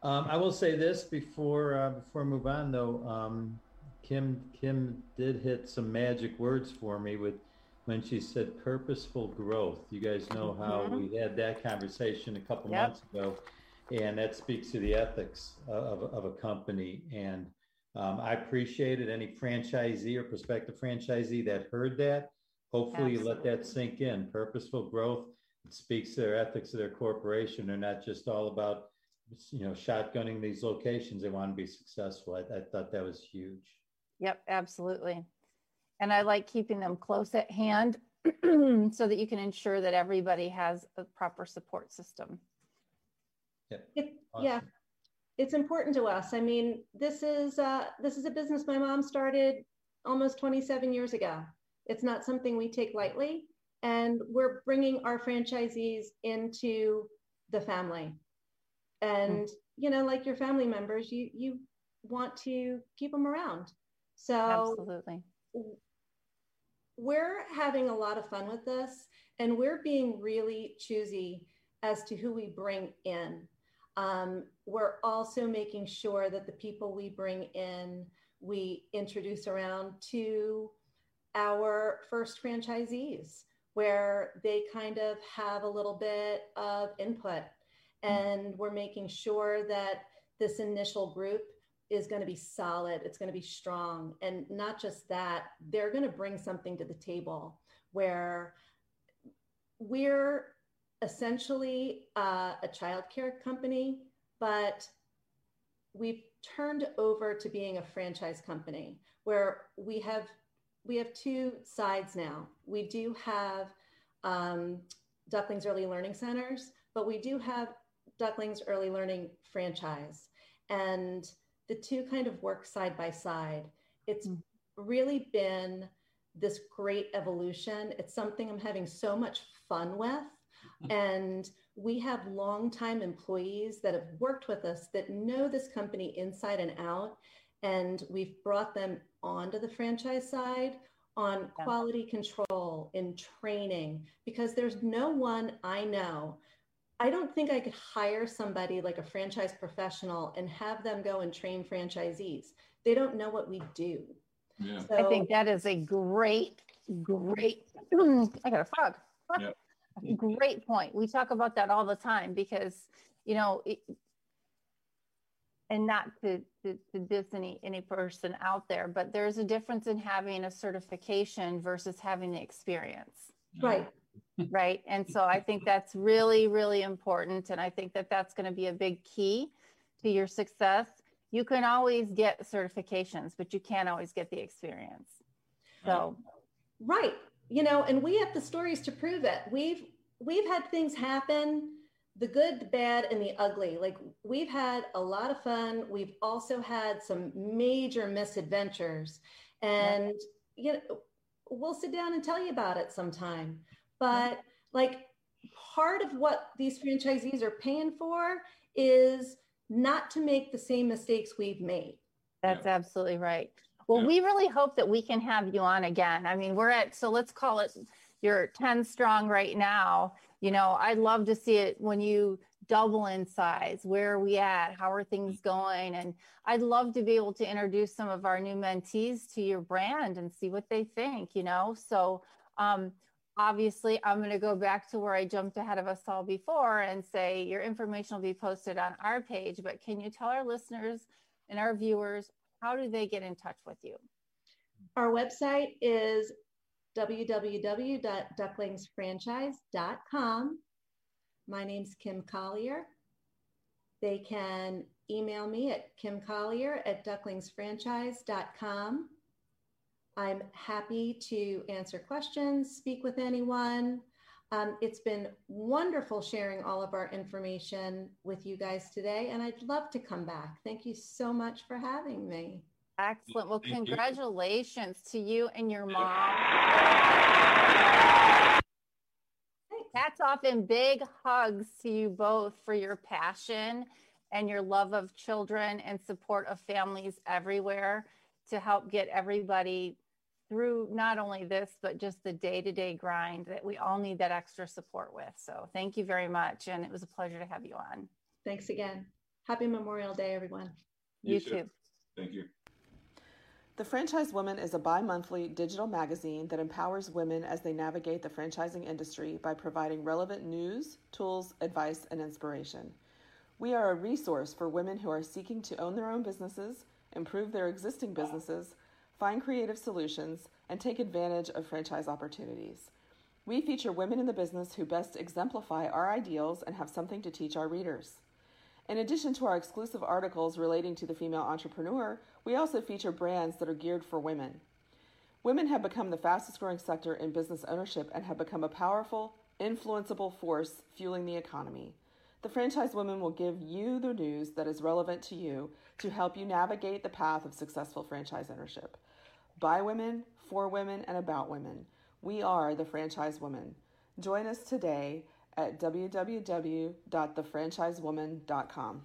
Um, I will say this before uh, before I move on, though. Um, Kim Kim did hit some magic words for me with when she said purposeful growth. You guys know how Mhm. we had that conversation a couple Yep. months ago, and that speaks to the ethics of, of a company. And um, I appreciated any franchisee or prospective franchisee that heard that. Hopefully, you let that sink in. Purposeful growth it speaks to their ethics of their corporation. They're not just all about you know shotgunning these locations. They want to be successful. I, I thought that was huge. Yep, absolutely. And I like keeping them close at hand [clears throat] so that you can ensure that everybody has a proper support system. It, Awesome. Yeah, it's important to us. I mean, this is uh, this is a business my mom started almost 27 years ago. It's not something we take lightly, and we're bringing our franchisees into the family. And you know, like your family members, you you want to keep them around. So Absolutely. we're having a lot of fun with this and we're being really choosy as to who we bring in um, we're also making sure that the people we bring in we introduce around to our first franchisees where they kind of have a little bit of input. And we're making sure that this initial group is going to be solid it's going to be strong. And not just that they're going to bring something to the table where we're essentially uh, a childcare company but we've turned over to being a franchise company where we have we have two sides now we do have um, ducklings early learning centers but we do have ducklings early learning franchise and the two kind of work side by side. It's Mm. really been this great evolution. It's something I'm having so much fun with. [laughs] And we have longtime employees that have worked with us that know this company inside and out. And we've brought them onto the franchise side on Yeah. quality control in training because there's no one I know I don't think I could hire somebody like a franchise professional and have them go and train franchisees. They don't know what we do. Yeah. So I think that is a great, great, [clears throat] I got a frog. Yep. Great point. We talk about that all the time because, you know, it, and not to, to, to diss any, any person out there, but there's a difference in having a certification versus having the experience. right. right and so i think that's really really important and i think that that's going to be a big key to your success you can always get certifications but you can't always get the experience so Right. You know, and we have the stories to prove it. We've we've had things happen the good, the bad, and the ugly. Like we've had a lot of fun. We've also had some major misadventures, and you know, we'll sit down and tell you about it sometime. But like part of what these franchisees are paying for is not to make the same mistakes we've made. That's yeah. absolutely right. Well, yeah. we really hope that we can have you on again. I mean, we're at, so let's call it, you're 10 strong right now. You know, I'd love to see it when you double in size. Where are we at? How are things going? And I'd love to be able to introduce some of our new mentees to your brand and see what they think, you know? So, um, obviously i'm going to go back to where i jumped ahead of us all before and say your information will be posted on our page but can you tell our listeners and our viewers how do they get in touch with you? Our website is www.ducklingsfranchise.com my name's kim collier. They can email me at kimcollier at ducklingsfranchise.com I'm happy to answer questions, speak with anyone. Um, it's been wonderful sharing all of our information with you guys today, and I'd love to come back. Thank you so much for having me. Excellent. Well, Thank congratulations you. to you and your mom. Hats off and big hugs to you both for your passion and your love of children and support of families everywhere to help get everybody through not only this, but just the day to day grind that we all need that extra support with. So thank you very much. And it was a pleasure to have you on. Thanks again. Happy Memorial Day, everyone. You, you too. too. Thank you. The Franchise Woman is a bi monthly digital magazine that empowers women as they navigate the franchising industry by providing relevant news, tools, advice, and inspiration. We are a resource for women who are seeking to own their own businesses, improve their existing businesses, find creative solutions, and take advantage of franchise opportunities. We feature women in the business who best exemplify our ideals and have something to teach our readers. In addition to our exclusive articles relating to the female entrepreneur, we also feature brands that are geared for women. Women have become the fastest growing sector in business ownership and have become a powerful, influenceable force fueling the economy. The Franchise women will give you the news that is relevant to you to help you navigate the path of successful franchise ownership by women, for women, and about women. We are the Franchise Woman. Join us today at www.thefranchisewoman.com.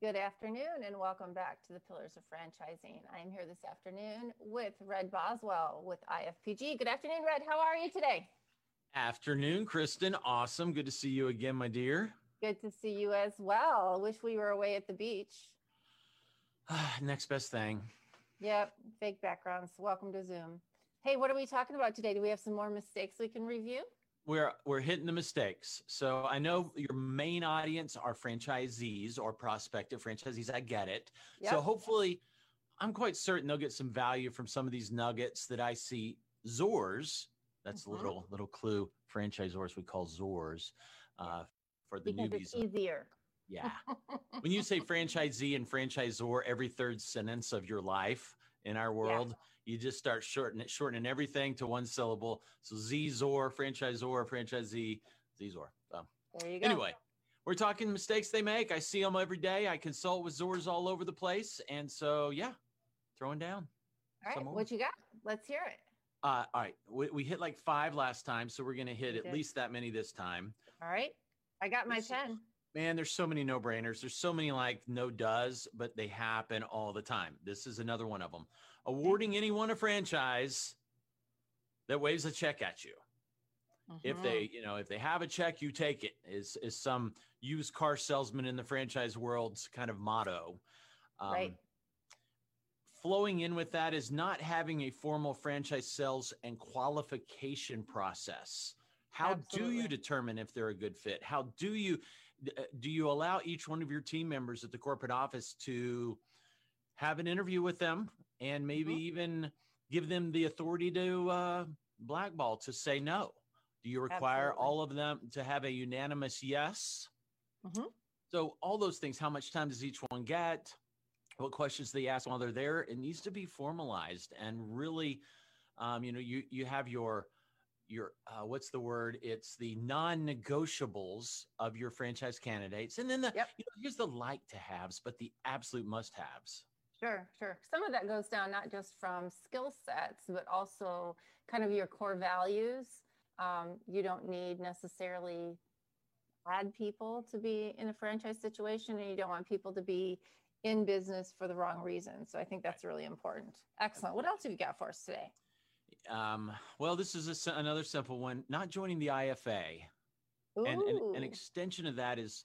Good afternoon and welcome back to the Pillars of Franchising. I'm here this afternoon with Red Boswell with IFPG. Good afternoon, Red. How are you today? Afternoon, Kristin. Awesome. Good to see you again, my dear. Good to see you as well. Wish we were away at the beach. Next best thing. Yep, fake backgrounds. Welcome to Zoom. Hey, what are we talking about today? Do we have some more mistakes we can review? We're we're hitting the mistakes. So I know your main audience are franchisees or prospective franchisees. I get it. Yep. So hopefully, I'm quite certain they'll get some value from some of these nuggets that I see. Zors, that's mm-hmm. a little little clue. Franchisors we call Zors uh, for the because newbies. It's easier. Yeah. [laughs] when you say franchisee and franchisor every third sentence of your life in our world, yeah. you just start shortening it shortening everything to one syllable. So Zor, franchisor, franchisee, Zor. So there you go. Anyway, we're talking mistakes they make. I see them every day. I consult with Zors all over the place. And so, yeah, throwing down. All right. What you got? Let's hear it. Uh, all right. We, we hit like five last time. So we're going to hit at least that many this time. All right. I got my pen man, there's so many no brainers. There's so many like no does, but they happen all the time. This is another one of them. Awarding anyone a franchise that waves a check at you. If they, mm-hmm. you know, if they have a check, you take it. Is is some used car salesman in the franchise world's kind of motto. Um, right. Flowing in with that is not having a formal franchise sales and qualification process. How Absolutely. do you determine if they're a good fit? How do you do you allow each one of your team members at the corporate office to have an interview with them and maybe mm-hmm. even give them the authority to uh, blackball to say no? Do you require Absolutely. all of them to have a unanimous yes? Mm-hmm. So, all those things, how much time does each one get? What questions do they ask while they're there? It needs to be formalized and really, um, you know, you, you have your your uh, what's the word? It's the non-negotiables of your franchise candidates, and then the Yep. you know, here's the like to haves, but the absolute must haves. Sure, sure. Some of that goes down not just from skill sets, but also kind of your core values. Um, you don't need necessarily bad people to be in a franchise situation, and you don't want people to be in business for the wrong reasons. So I think that's really important. Excellent. What else have you got for us today? Um, well, this is a another simple one. Not joining the IFA, and, and an extension of that is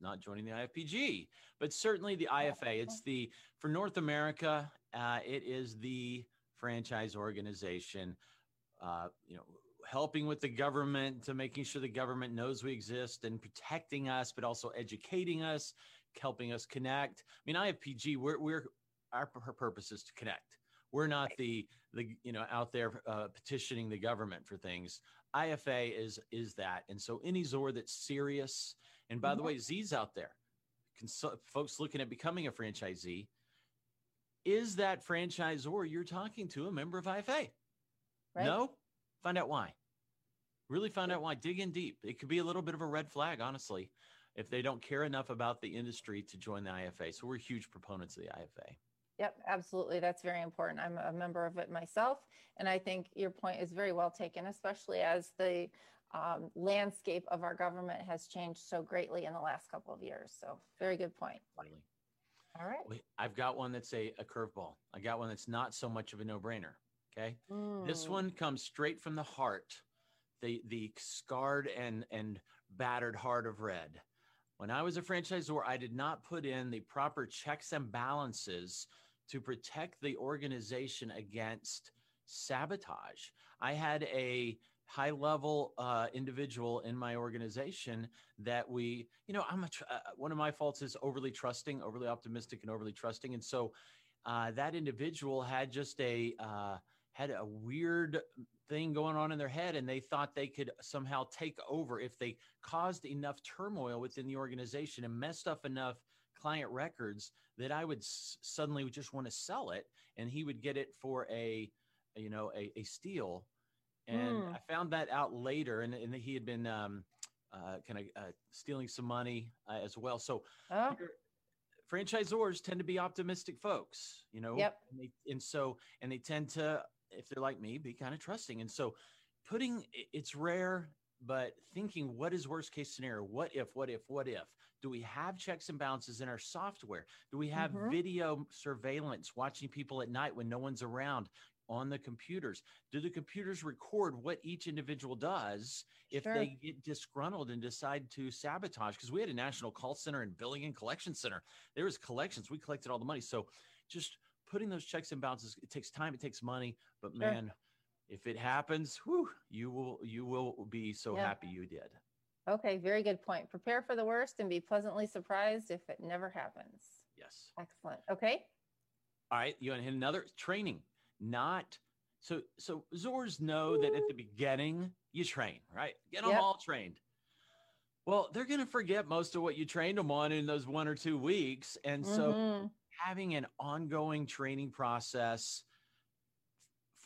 not joining the IFPG, but certainly the IFA. It's the for North America. Uh, it is the franchise organization. Uh, you know, helping with the government to making sure the government knows we exist and protecting us, but also educating us, helping us connect. I mean, IFPG. We're we're our pur- purpose is to connect. We're not the the you know out there uh, petitioning the government for things. IFA is is that, and so any Zor that's serious. And by the way, Z's out there, Consul- folks looking at becoming a franchisee. Is that franchisor you're talking to a member of IFA? Right. No, find out why. Really find out why. Dig in deep. It could be a little bit of a red flag, honestly, if they don't care enough about the industry to join the IFA. So we're huge proponents of the IFA. Yep, absolutely. That's very important. I'm a member of it myself. And I think your point is very well taken, especially as the um, landscape of our government has changed so greatly in the last couple of years. So, very good point. Finally. All right. I've got one that's a, a curveball. I got one that's not so much of a no brainer. Okay. This Mm. one comes straight from the heart, the the scarred and and battered heart of red. When I was a franchisor, I did not put in the proper checks and balances to protect the organization against sabotage. I had a high level uh, individual in my organization that we, you know, I'm a tr- uh, one of my faults is overly trusting, overly optimistic, and overly trusting, and so uh, that individual had just a uh, had a weird thing going on in their head and they thought they could somehow take over if they caused enough turmoil within the organization and messed up enough client records that I would s- suddenly just want to sell it and he would get it for a you know a, a steal and Hmm. I found that out later and, and he had been um, uh, kind of uh, stealing some money uh, as well so Oh, franchisors tend to be optimistic folks, you know. Yep. And, they, and so, and they tend to, if they're like me, be kind of trusting. And so, putting it's rare, but thinking what is worst case scenario? What if? What if? What if? Do we have checks and balances in our software? Do we have Mhm. video surveillance, watching people at night when no one's around? On the computers, do the computers record what each individual does if Sure. they get disgruntled and decide to sabotage because we had a national call center and billing and collection center there was collections we collected all the money so just putting those checks and balances it takes time it takes money but Sure. man if it happens whew, you will you will be so Yeah. happy you did okay. Very good point. Prepare for the worst and be pleasantly surprised if it never happens. yes Excellent. Okay. all right you want to hit another training not so so zors know that at the beginning you train right get them Yep. all trained well they're going to forget most of what you trained them on in those one or two weeks and so Mhm. having an ongoing training process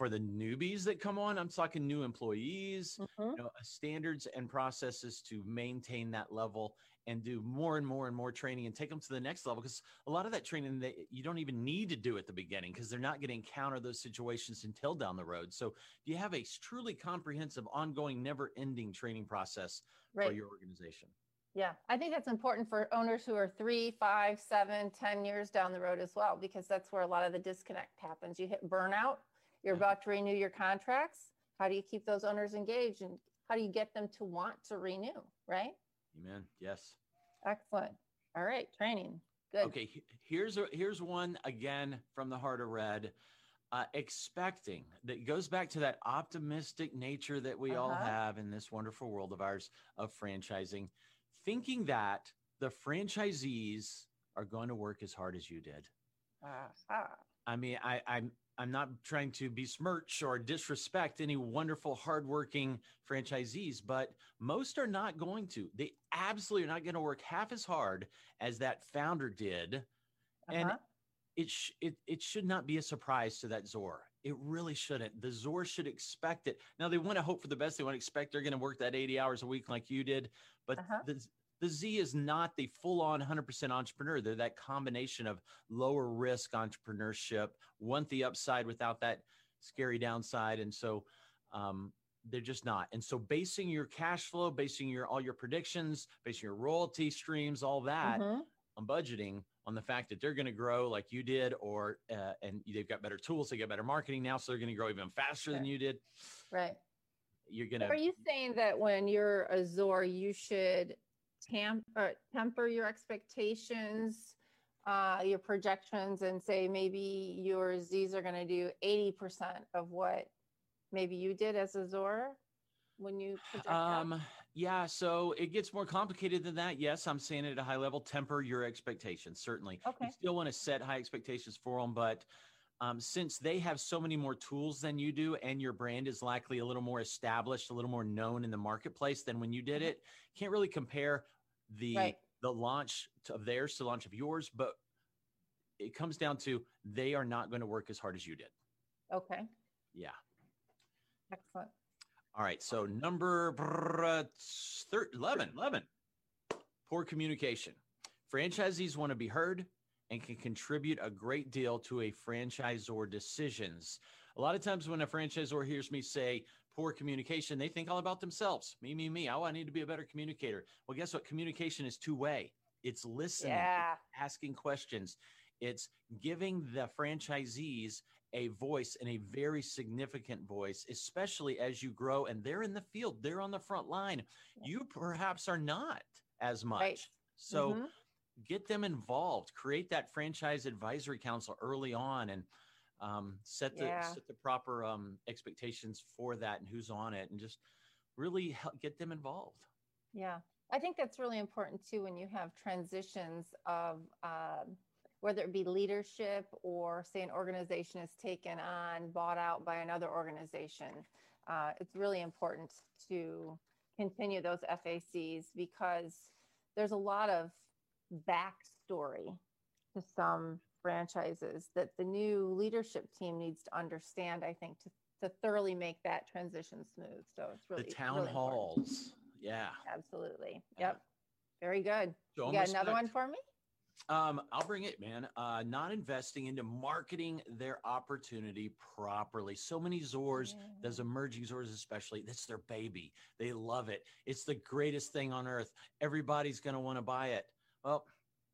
for the newbies that come on i'm talking new employees Mhm. you know standards and processes to maintain that level and do more and more and more training and take them to the next level because a lot of that training that you don't even need to do at the beginning because they're not going to encounter those situations until down the road so do you have a truly comprehensive ongoing never ending training process for your organization Yeah, I think that's important for owners who are three, five, seven, ten years down the road as well, because that's where a lot of the disconnect happens. You hit burnout, you're about to renew your contracts. How do you keep those owners engaged and how do you get them to want to renew? Right? amen yes Excellent. All right, training. Good. Okay, here's a, here's one again from the heart of red. Uh, expecting that goes back to that optimistic nature that we all Uh-huh. have in this wonderful world of ours of franchising, thinking that the franchisees are going to work as hard as you did. Ah, I mean, I, I'm I'm not trying to besmirch or disrespect any wonderful, hardworking franchisees, but most are not going to. They absolutely are not going to work half as hard as that founder did. And uh-huh. it, sh- it it should not be a surprise to that Zor. It really shouldn't. The Zor should expect it. Now they want to hope for the best. They want to expect they're going to work that 80 hours a week like you did. But Uh-huh. the the Z is not the full on 100% entrepreneur. They're that combination of lower risk entrepreneurship, want the upside without that scary downside. And so um, they're just not. And so basing your cash flow, basing your all your predictions, basing your royalty streams, all that Mhm. on budgeting on the fact that they're going to grow like you did, or uh, and they've got better tools, they got better marketing now, so they're going to grow even faster than you did. Right. You're going to Are you saying that when you're a Zor, you should tam- or temper your expectations, uh, your projections, and say maybe your Z's are going to do 80% of what maybe you did as a Zor when you out? Um, yeah, so it gets more complicated than that. Yes, I'm saying it at a high level. Temper your expectations. Certainly, Okay. you still want to set high expectations for them, but um, since they have so many more tools than you do, and your brand is likely a little more established, a little more known in the marketplace than when you did it, can't really compare the Right. the launch of theirs to launch of yours. But it comes down to they are not going to work as hard as you did. Okay. Yeah. Excellent. All right. So number brr, thir- 11, 11, poor communication. Franchisees want to be heard and can contribute a great deal to a franchisor decisions. A lot of times when a franchisor hears me say poor communication, they think all about themselves. Me, me, me. Oh, I need to be a better communicator. Well, guess what? Communication is two way. It's listening, it's asking questions. It's giving the franchisees a voice and a very significant voice, especially as you grow and they're in the field, they're on the front line. You perhaps are not as much. Right. So Mhm. Get them involved, create that franchise advisory council early on and um, set the Yeah. set the proper um, expectations for that and who's on it and just really help get them involved. Yeah, I think that's really important too when you have transitions of um, whether it be leadership or say an organization is taken on, bought out by another organization. Uh, it's really important to continue those FACs because there's a lot of backstory to some franchises that the new leadership team needs to understand, I think, to, to thoroughly make that transition smooth. So it's really the town really halls. Yeah. Absolutely. Yep. Very good. You got another one for me? Um, I'll bring it, man. Uh, not investing into marketing their opportunity properly. So many Zors, those emerging Zors especially, that's their baby. They love it. It's the greatest thing on earth. Everybody's going to want to buy it. Well,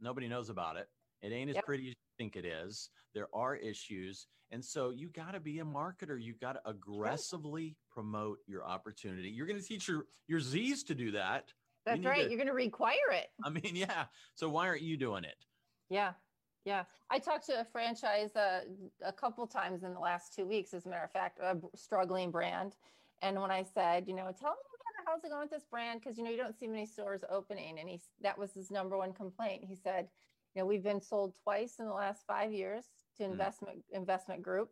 nobody knows about it. It ain't as Yep. pretty as you think it is. There are issues. And so you got to be a marketer. You got to aggressively promote your opportunity. You're going to teach your, your Z's to do that. That's right. to- You're going to require it. I mean, yeah. So why aren't you doing it? Yeah. Yeah. I talked to a franchise uh, a couple times in the last two weeks, as a matter of fact, a struggling brand. And when I said, you know, tell me how's it going with this brand? Because, you know, you don't see many stores opening. And he, that was his number one complaint. He said, you know, we've been sold twice in the last five years to Mm. investment investment group.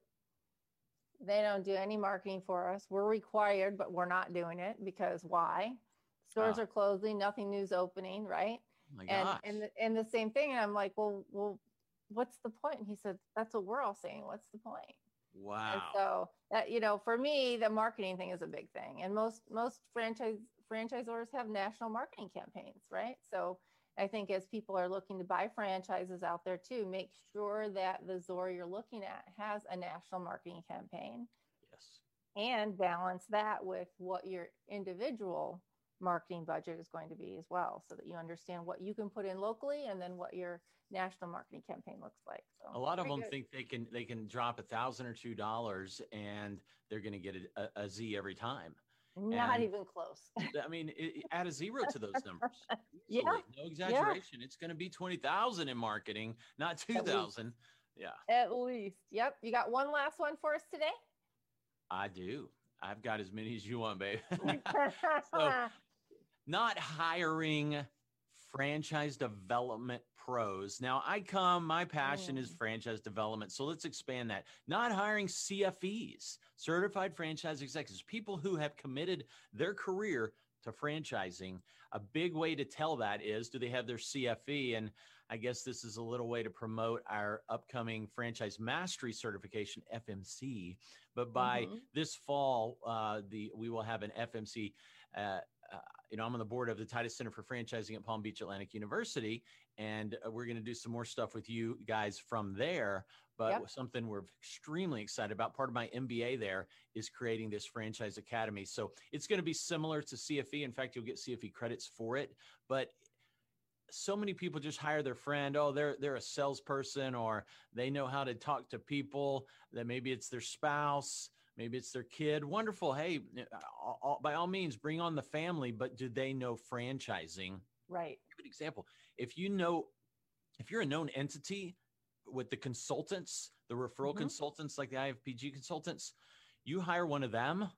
They don't do any marketing for us. We're required, but we're not doing it because why? Stores Ah. are closing, nothing new's opening, right? Oh and gosh. and the, and the same thing and i'm like well well what's the point? point and he said that's what we're all saying what's the point and wow. so that you know for me the marketing thing is a big thing and most most franchise franchisors have national marketing campaigns right so i think as people are looking to buy franchises out there too make sure that the zora you're looking at has a national marketing campaign yes. and balance that with what your individual marketing budget is going to be as well so that you understand what you can put in locally and then what your national marketing campaign looks like so A lot of them good. think they can they can drop a thousand or two dollars and they're going to get a, a, a Z every time. not and- even close [laughs] I mean, it, it- add a zero to those [laughs] numbers. Yeah, no exaggeration. It's going to be twenty thousand in marketing, not two thousand. Yeah, at least yep you got one last one for us today I do. I've got as many as you want, babe. [laughs] So- not hiring franchise development pros. Now, I come, my passion is Mm. franchise development. So let's expand that. Not hiring CFEs, certified franchise executives, people who have committed their career to franchising. A big way to tell that is do they have their CFE? And I guess this is a little way to promote our upcoming franchise mastery certification, FMC. But by Mhm. this fall, uh, the we will have an FMC. Uh, you know, I'm on the board of the Titus Center for Franchising at Palm Beach Atlantic University, and uh, we're going to do some more stuff with you guys from there. But Yep. something we're extremely excited about. Part of my MBA there is creating this franchise academy. So it's going to be similar to CFE. In fact, you'll get CFE credits for it. But so many people just hire their friend. Oh, they're they're a salesperson, or they know how to talk to people. That maybe it's their spouse, maybe it's their kid. Wonderful. Hey, all, all- by all means, bring on the family. But do they know franchising? Right. give an example. If you know, if you're a known entity with the consultants, the referral Mhm. consultants like the IFPG consultants, you hire one of them,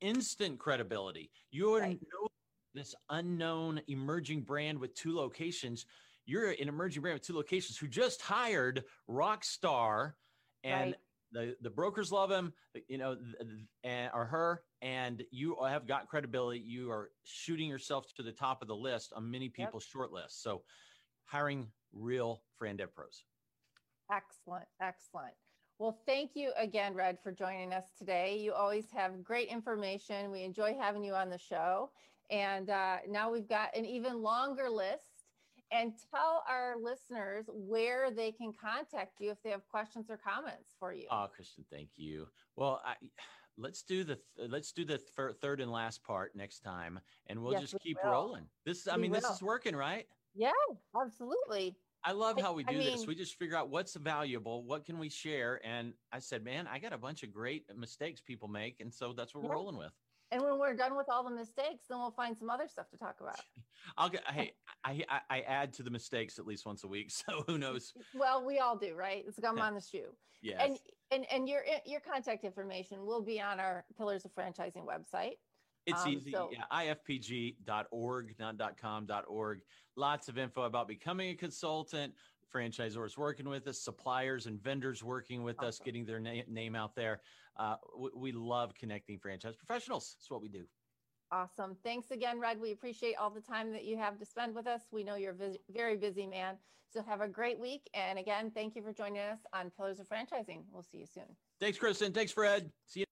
instant credibility. You already Right. know this unknown emerging brand with two locations. You're an emerging brand with two locations who just hired Rockstar and Right. The the brokers love him, you know, and, or her, and you have got credibility. You are shooting yourself to the top of the list on many people's short lists. So, hiring real fran dev pros. Excellent. Excellent. Well, thank you again, Red, for joining us today. You always have great information. We enjoy having you on the show. And uh, now we've got an even longer list. And tell our listeners where they can contact you if they have questions or comments for you. Oh, Kristin, thank you. Well, I, let's do the th- let's do the thir- third and last part next time, and we'll Yes, just we keep will. rolling. This, I We mean, this is working, right? yeah, absolutely. I love how we I do this. We just figure out what's valuable, what can we share, and I said, man, I got a bunch of great mistakes people make, and so that's what we're Yeah. rolling with. And when we're done with all the mistakes, then we'll find some other stuff to talk about. [laughs] I'll get. Hey, I, I I add to the mistakes at least once a week, [laughs] so who knows? Well, we all do, right? It's gum on the shoe. Yes. And and and your your contact information will be on our Pillars of Franchising website. It's Um, easy. so- yeah, ifpg.org, not .com, .org. Lots of info about becoming a consultant, franchisors working with us, suppliers and vendors working with us, getting their na- name out there. Uh, we, we love connecting franchise professionals. That's what we do. Awesome. Thanks again, Red. We appreciate all the time that you have to spend with us. We know you're a vis- very busy man. So have a great week. And again, thank you for joining us on Pillars of Franchising. We'll see you soon. Thanks, Kristin. Thanks, Fred. See you.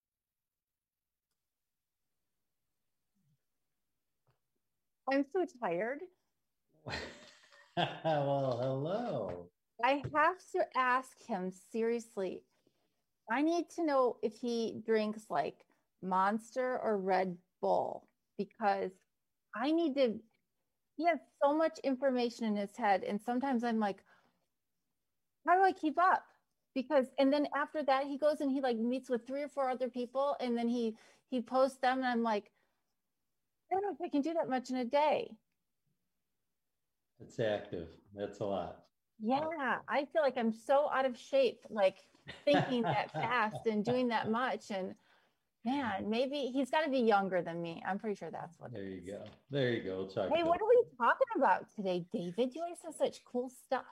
I'm so tired. [laughs] well, hello. I have to ask him seriously. I need to know if he drinks like Monster or Red Bull because I need to. He has so much information in his head, and sometimes I'm like, how do I keep up? Because and then after that, he goes and he like meets with three or four other people, and then he he posts them, and I'm like, I don't know if I can do that much in a day. It's active. That's a lot. Yeah, I feel like I'm so out of shape, like thinking that [laughs] fast and doing that much. And man, maybe he's got to be younger than me. I'm pretty sure that's what. it There you is. go. There you go. Talk Hey, what are we talking about today, David? You always have such cool stuff.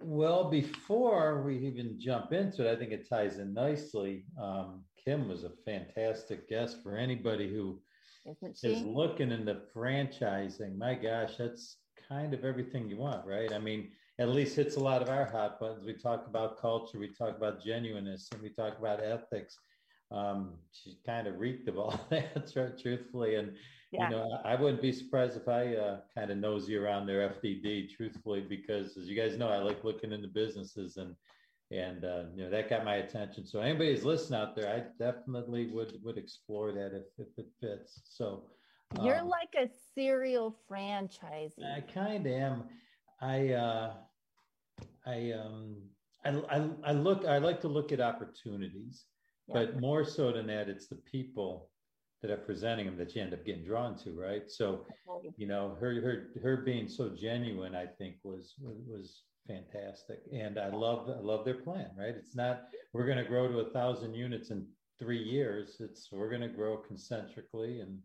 Well, before we even jump into it, I think it ties in nicely. Um, Kim was a fantastic guest for anybody who Isn't is looking into franchising. My gosh, that's kind of everything you want, right? I mean, at least hits a lot of our hot buttons. We talk about culture, we talk about genuineness, and we talk about ethics. Um, she kind of reeked of all [laughs] that, tr- truthfully. And Yeah. you know, I I wouldn't be surprised if I uh, kind of nosy around their FDD, truthfully, because as you guys know, I like looking into businesses and and uh, you know that got my attention. So anybody who's listening out there, I definitely would would explore that if, if it fits. So You're um, like a serial franchisee. I kind of am. I uh, I um I, I I look I like to look at opportunities, Yeah. but more so than that, it's the people that are presenting them that you end up getting drawn to, right? So you know her her her being so genuine, I think was was, was fantastic, and I love I love their plan, right? It's not we're going to grow to a thousand units in three years. It's we're going to grow concentrically, and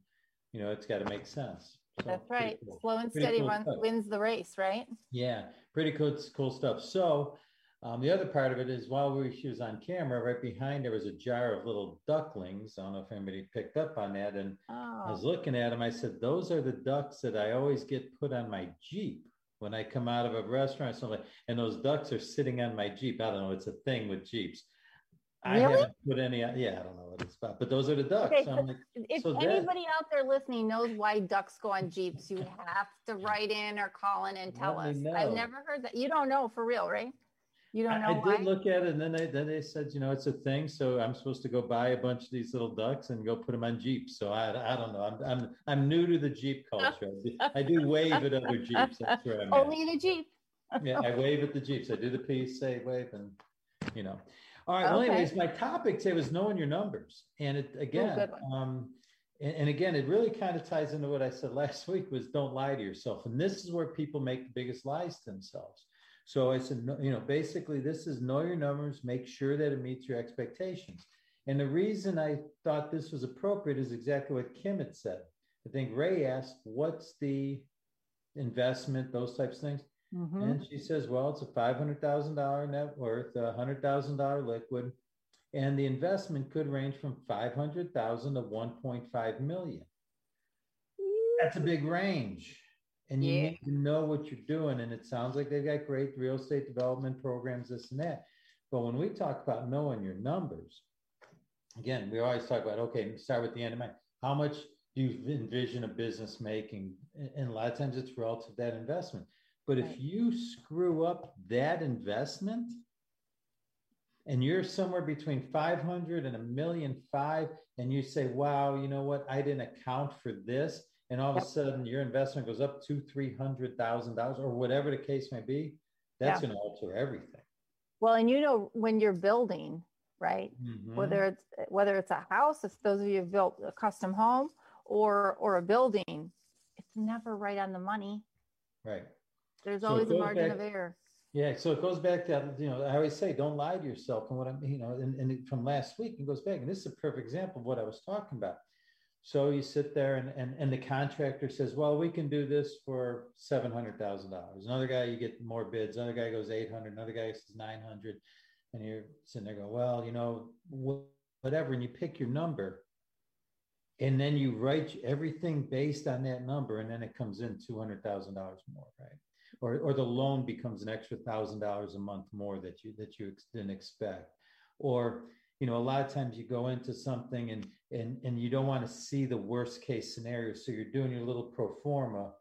you know it's got to make sense. So, That's right. cool. Slow and Pretty steady cool runs, stuff. wins the race, right? Yeah, pretty cool, cool stuff. So, Um, the other part of it is while we, she was on camera, right behind there was a jar of little ducklings. I don't know if anybody picked up on that. And I was Oh, looking at them. I said, "Those are the ducks that I always get put on my Jeep when I come out of a restaurant or something." And those ducks are sitting on my Jeep. I don't know. It's a thing with Jeeps. I Really? haven't put any. Uh, yeah, I don't know what it's about, but those are the ducks. Okay, So like, if so that- anybody out there listening knows why ducks go on Jeeps, you have to write in or call in and tell us. me I've never heard that. You don't know for real, right? You don't know I, I why? did look at it, and then they then they said, you know, it's a thing. So I'm supposed to go buy a bunch of these little ducks and go put them on Jeeps. So I, I don't know. I'm I'm I'm new to the Jeep culture. I do, [laughs] wave at other Jeeps. That's where I'm at. Only in a Jeep. yeah, I wave at the Jeeps. I do the peace, say wave, and you know. All right. Well, anyways, my topic today was knowing your numbers, and it again, one. um, and, and again, it really kind of ties into what I said [laughs] last week: was don't lie to yourself, and this is where people make the biggest lies to themselves. So I said, you know, basically, this is know your numbers, make sure that it meets your expectations. And the reason I thought this was appropriate is exactly what Kim had said. I think Ray asked, "What's the investment?" Those types of things. Mhm. And she says, well, it's a $500,000 net worth, a $100,000 liquid, and the investment could range from 500,000 to 1.5 million. That's a big range. And you Yeah. need to know what you're doing. And it sounds like they've got great real estate development programs, this and that. But when we talk about knowing your numbers, again, we always talk about, okay, start with the end of mind. How much do you envision a business making? And a lot of times it's relative to that investment. But if you screw up that investment and you're somewhere between 500 and a million five, and you say, wow, you know what? I didn't account for this. And all of a sudden your investment goes up two, three hundred thousand dollars or whatever the case may be, that's Yeah. going to alter everything. Well, and you know when you're building, right? Mhm. Whether it's whether it's a house, if those of you have built a custom home or or a building, it's never right on the money. right. There's So always a margin back- of error. Yeah, so it goes back to you know I always say don't lie to yourself and what I'm you know and, and from last week it goes back and this is a perfect example of what I was talking about. So you sit there and and, and the contractor says, well, we can do this for seven hundred thousand dollars. Another guy you get more bids. Another guy goes eight hundred. Another guy says nine hundred, and you're sitting there going, well, you know whatever, and you pick your number. And then you write everything based on that number, and then it comes in two hundred thousand dollars more, right? Or or the loan becomes an extra thousand dollars a month more that you that you didn't expect or you know a lot of times you go into something and and and you don't want to see the worst case scenario so you're doing your little pro forma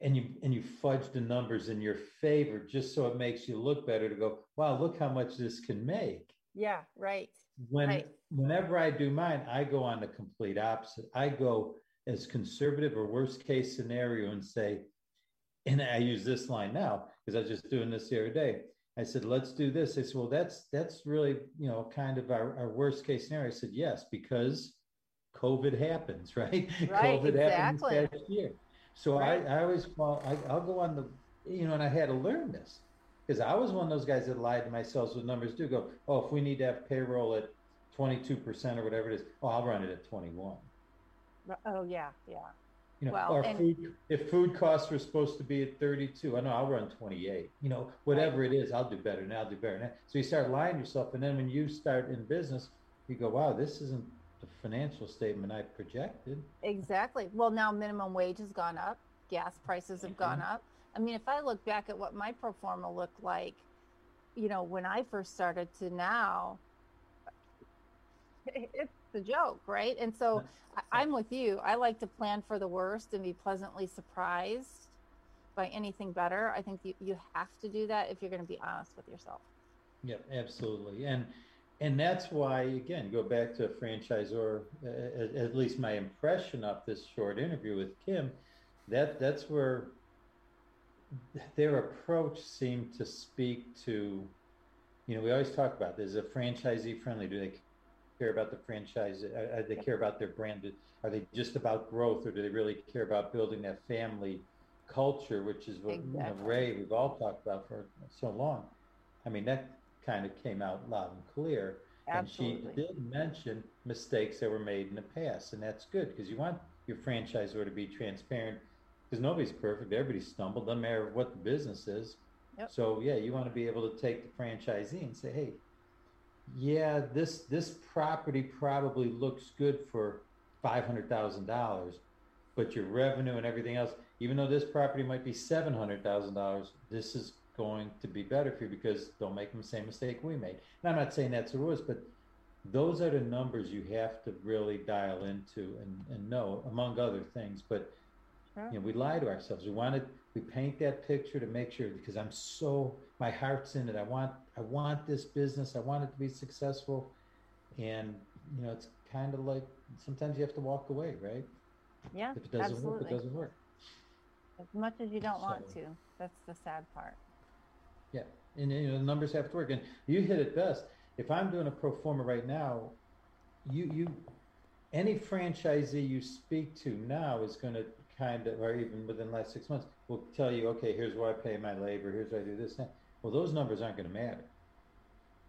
and you and you fudge the numbers in your favor just so it makes you look better to go wow look how much this can make Yeah, right. when Right. whenever I do mine, I go on the complete opposite. I go as conservative or worst case scenario and say, and I use this line now because I was just doing this the other day. I said, let's do this. They said, well, that's that's really, you know, kind of our, our worst case scenario. I said, yes, because COVID happens, [laughs] right? Right, COVID happened exactly. this past year. So Right. I, I always fall, I, I'll go on the, you know, and I had to learn this because I was one of those guys that lied to myself with numbers do go, oh, if we need to have payroll at 22% or whatever it is, oh, I'll run it at 21. Oh yeah, yeah. You know, Well, or and- food, if food costs were supposed to be at 32, I know I'll run 28. You know, whatever it is, I'll do better and I'll do better. Now. So you start lying to yourself. And then when you start in business, you go, wow, this isn't the financial statement I projected. Exactly. Well, now minimum wage has gone up, gas prices have gone mm-hmm. up. I mean, if I look back at what my pro forma looked like, you know, when I first started to now, [laughs] it's the joke, right? And so I, I'm with you. I like to plan for the worst and be pleasantly surprised by anything better. I think you, you have to do that if you're going to be honest with yourself. Yep, absolutely. And and that's why again go back to a franchisor uh, at, at least my impression of this short interview with Kim that that's where their approach seemed to speak to you know we always talk about this is a franchisee friendly do they care about the franchise uh, uh, they care about their brand are they just about growth or do they really care about building that family culture which is what you know, ray we've all talked about for so long i mean that kind of came out loud and clear Absolutely. and she did mention mistakes that were made in the past and that's good because you want your franchisor to be transparent because nobody's perfect everybody stumbled doesn't matter what the business is Yep. So yeah, you want to be able to take the franchisee and say, hey, yeah, this this property probably looks good for five hundred thousand dollars, but your revenue and everything else, even though this property might be seven hundred thousand dollars, this is going to be better for you because don't make the same mistake we made. And I'm not saying that's the rules, but those are the numbers you have to really dial into and, and know, among other things. But Sure. you know, we lie to ourselves. We wanted we paint that picture to make sure because I'm so my heart's in it. I want I want this business. I want it to be successful. And you know, it's kind of like sometimes you have to walk away, right? Yeah, If it doesn't absolutely. work, it doesn't work. As much as you don't want to. That's the sad part. Yeah, and you know the numbers have to work. And you hit it best. If I'm doing a pro forma right now, you you any franchisee you speak to now is going to kind of, or even within the last six months, will tell you, okay, here's where I pay my labor, here's where I do this. That. Well, those numbers aren't going to matter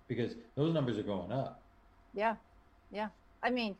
because those numbers are going up. Yeah, yeah. I mean,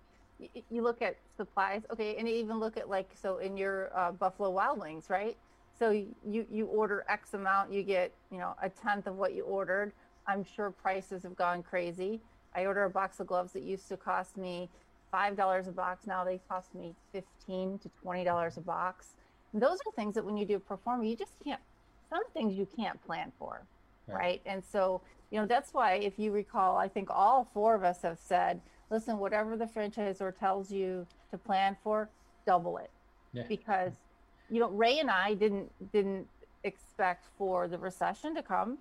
you look at supplies, okay, and even look at like so in your uh, Buffalo Wild Wings, right? So you you order X amount, you get you know a tenth of what you ordered. I'm sure prices have gone crazy. I order a box of gloves that used to cost me five dollars a box. Now they cost me fifteen to twenty dollars a box. And those are things that when you do a pro forma, you just can't. Some things you can't plan for Right. right. And so, you know, that's why, if you recall, I think all four of us have said, listen, whatever the franchisor tells you to plan for, double it. Yeah. Because, you know, Ray and I didn't didn't expect for the recession to come,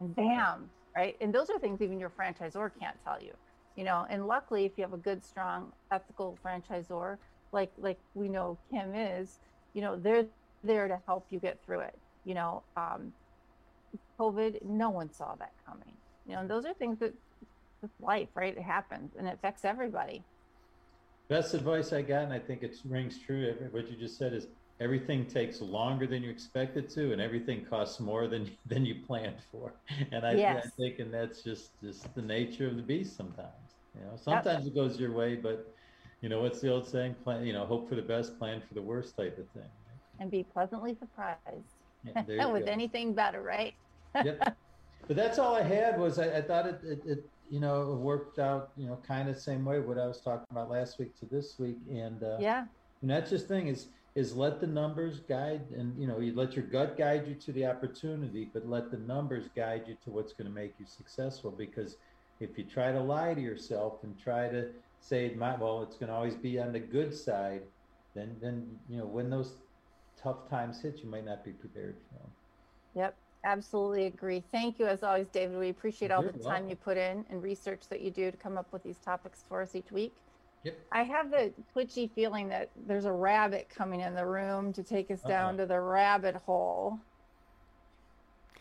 and bam, right? And those are things even your franchisor can't tell you, you know. And luckily, if you have a good, strong, ethical franchisor, like like we know Kim is, you know, they're there to help you get through it. You know, um, COVID, no one saw that coming. You know, and those are things that life, right? It happens and it affects everybody. Best advice I got, and I think it rings true. What you just said is everything takes longer than you expect it to, and everything costs more than [laughs] than you planned for. And I, I Yes. think, and that's just just the nature of the beast. Sometimes, you know, sometimes it goes your way, but you know what's the old saying? Plan, you know, hope for the best, plan for the worst, type of thing. And be pleasantly surprised Yeah, [laughs] with go. anything better, right? yep. [laughs] But that's all I had was I, I thought it, it, it you know worked out you know kind of the same way what I was talking about last week to this week and uh, Yeah. and that's just thing is is let the numbers guide and you know you let your gut guide you to the opportunity but let the numbers guide you to what's going to make you successful because if you try to lie to yourself and try to say my well it's going to always be on the good side then then you know when those tough times hit you might not be prepared for them Yep. Absolutely agree. Thank you as always, David. We appreciate all You're the time welcome. you put in and research that you do to come up with these topics for us each week. Yep. I have the twitchy feeling that there's a rabbit coming in the room to take us down to the rabbit hole.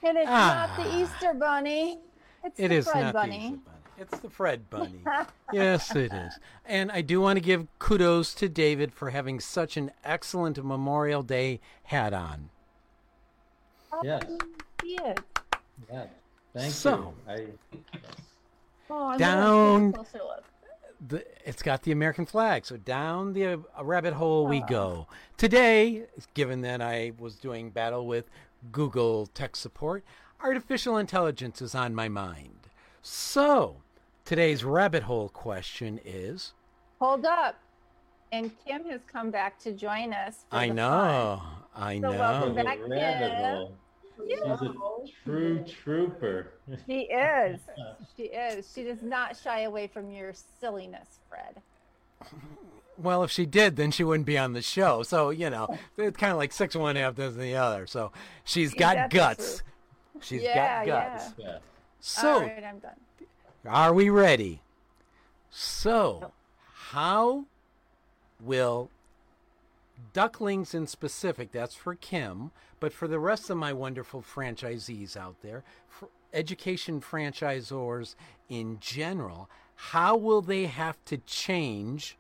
And it's not the Ah. Easter bunny. It's It the is Fred not bunny. the Easter bunny. It's the Fred bunny. [laughs] yes, it is. And I do want to give kudos to David for having such an excellent Memorial Day hat on. Yes. He is. Yeah. Thank So- you. I, Oh, I'm gonna Down- The, it's got the American flag, so down the uh, rabbit hole we go. Today, given that I was doing battle with Google tech support, artificial intelligence is on my mind. So, today's rabbit hole question is Hold up. And Kim has come back to join us. for I the know, I So welcome know. back, Kim. Hole. She's a true trooper. She is. [laughs] She is. She does not shy away from your silliness, Fred. Well, if she did, then she wouldn't be on the show. So, you know, it's kind of like six one half dozen the other. So she's got That's guts. She's Yeah, got guts. yeah. Yeah. So, All right, I'm done. Are we ready? So, how will ducklings in specific, that's for Kim, but for the rest of my wonderful franchisees out there, for education franchisors in general, how will they have to change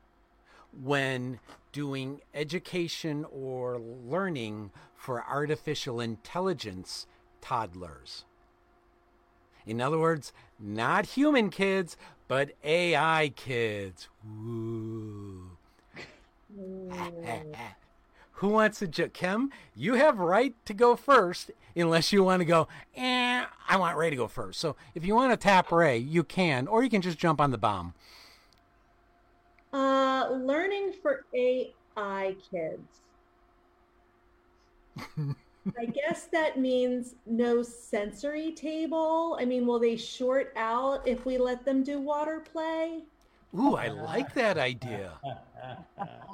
when doing education or learning for artificial intelligence toddlers? In other words, not human kids, but AI kids. [laughs] Who wants to ju- Kim? You have right to go first, unless you want to go. Eh, I want Ray to go first. So if you want to tap Ray, you can, or you can just jump on the bomb. Uh, learning for AI kids. [laughs] I guess that means no sensory table. I mean, will they short out if we let them do water play? Ooh, I like that idea.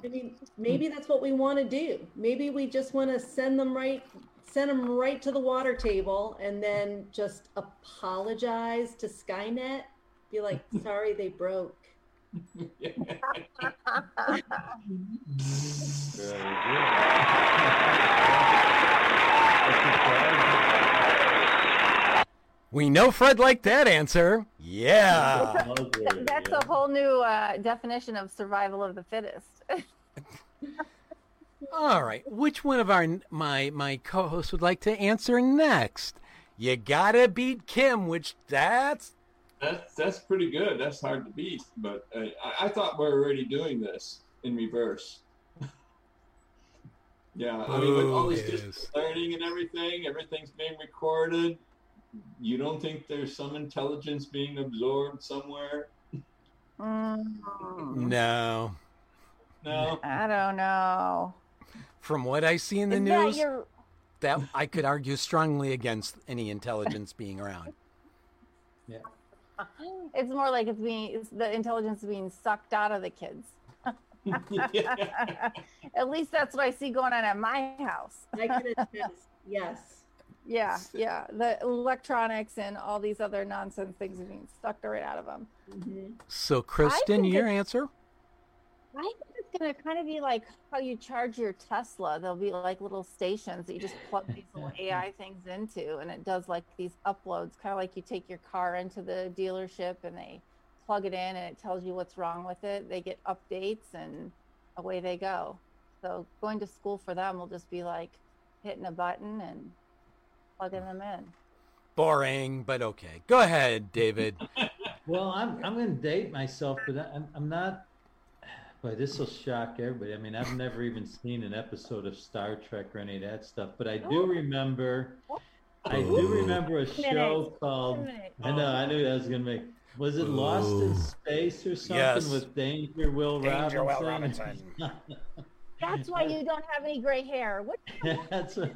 I mean, maybe that's what we want to do. Maybe we just want to send them right send them right to the water table and then just apologize to Skynet. Be like, [laughs] "Sorry they broke." [laughs] We know Fred liked that answer. Yeah. [laughs] Th- That's a whole new uh, definition of survival of the fittest. [laughs] All right. Which one of our my my co-hosts would like to answer next? You gotta beat Kim, which that's That's that's pretty good. That's hard to beat. But uh, I, I thought we were already doing this in reverse. [laughs] yeah, I mean, with all Boo this is. distance learning and everything, everything's being recorded. You don't think there's some intelligence being absorbed somewhere? Mm, no. No. I don't know. From what I see in the Is that news, your that I could argue strongly against any intelligence being around. Yeah. It's more like it's being it's the intelligence being sucked out of the kids. [laughs] [laughs] At least that's what I see going on at my house. I can attest. Yes. Yeah, [laughs] yeah. The electronics and all these other nonsense things are being sucked right out of them. Mhm. So, Kristin, your answer? I think it's gonna kind of be like how you charge your Tesla. There'll be like little stations that you just plug these little [laughs] AI things into, and it does like these uploads, kind of like you take your car into the dealership and they plug it in, and it tells you what's wrong with it. They get updates, and away they go. So going to school for them will just be like hitting a button and plugging them in. Boring, but okay. Go ahead, David. [laughs] Well, I'm I'm going to date myself, but I'm I'm not. Boy, this will shock everybody. I mean, I've never even seen an episode of Star Trek or any of that stuff, but I do remember. I do remember a show called. I know. I knew that was going to make. Was it Lost in Space or something Yes. with Danger Will Danger Will Robinson? That's why you don't have any gray hair. What? [laughs] That's what,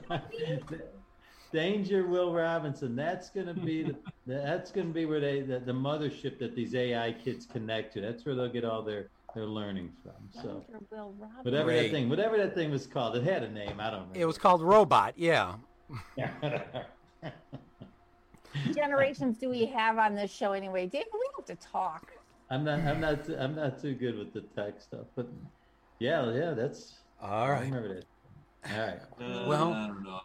Danger Will Robinson. That's gonna be the, [laughs] that's gonna be where they the, the mothership that these AI kids connect to. That's where they'll get all their their learning from. So Dr. Will Robinson. whatever Great. that thing whatever that thing was called, it had a name. I don't remember. It was called Robot, yeah. [laughs] generations do we have on this show anyway? David, we have to talk. I'm not I'm not I'm not too good with the tech stuff, but yeah yeah that's All I remember that. All right. Uh, Well, I don't know.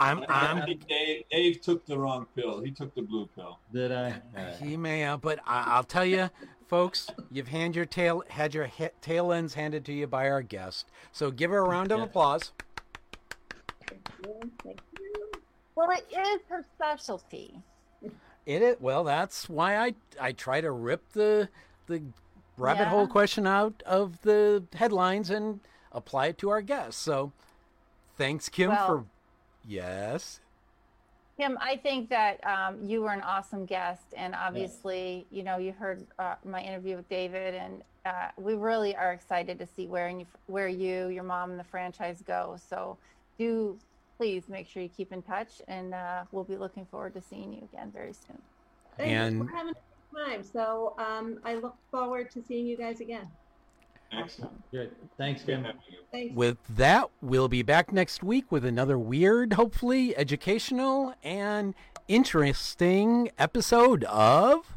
I'm, I, I'm, Dave, Dave took the wrong pill. He took the blue pill. Did I? All right. He may have, but I, I'll tell you, folks, you've hand your tail had your he, tail ends handed to you by our guest. So give her a round of Yeah. applause. Well, it is her specialty. It is well. That's why I I try to rip the the rabbit Yeah. hole question out of the headlines and apply it to our guests. So thanks, Kim, Well- for yes. Kim, I think that um, you were an awesome guest, and obviously, you know, you heard uh, my interview with David, and uh, we really are excited to see where you, where you, your mom, and the franchise go. So, do please make sure you keep in touch, and uh, we'll be looking forward to seeing you again very soon. Thanks And- for having a good time. So um, I look forward to seeing you guys again. Excellent. Good. Thanks, Good Kim. you. Thanks. With that, we'll be back next week with another weird, hopefully educational and interesting episode of.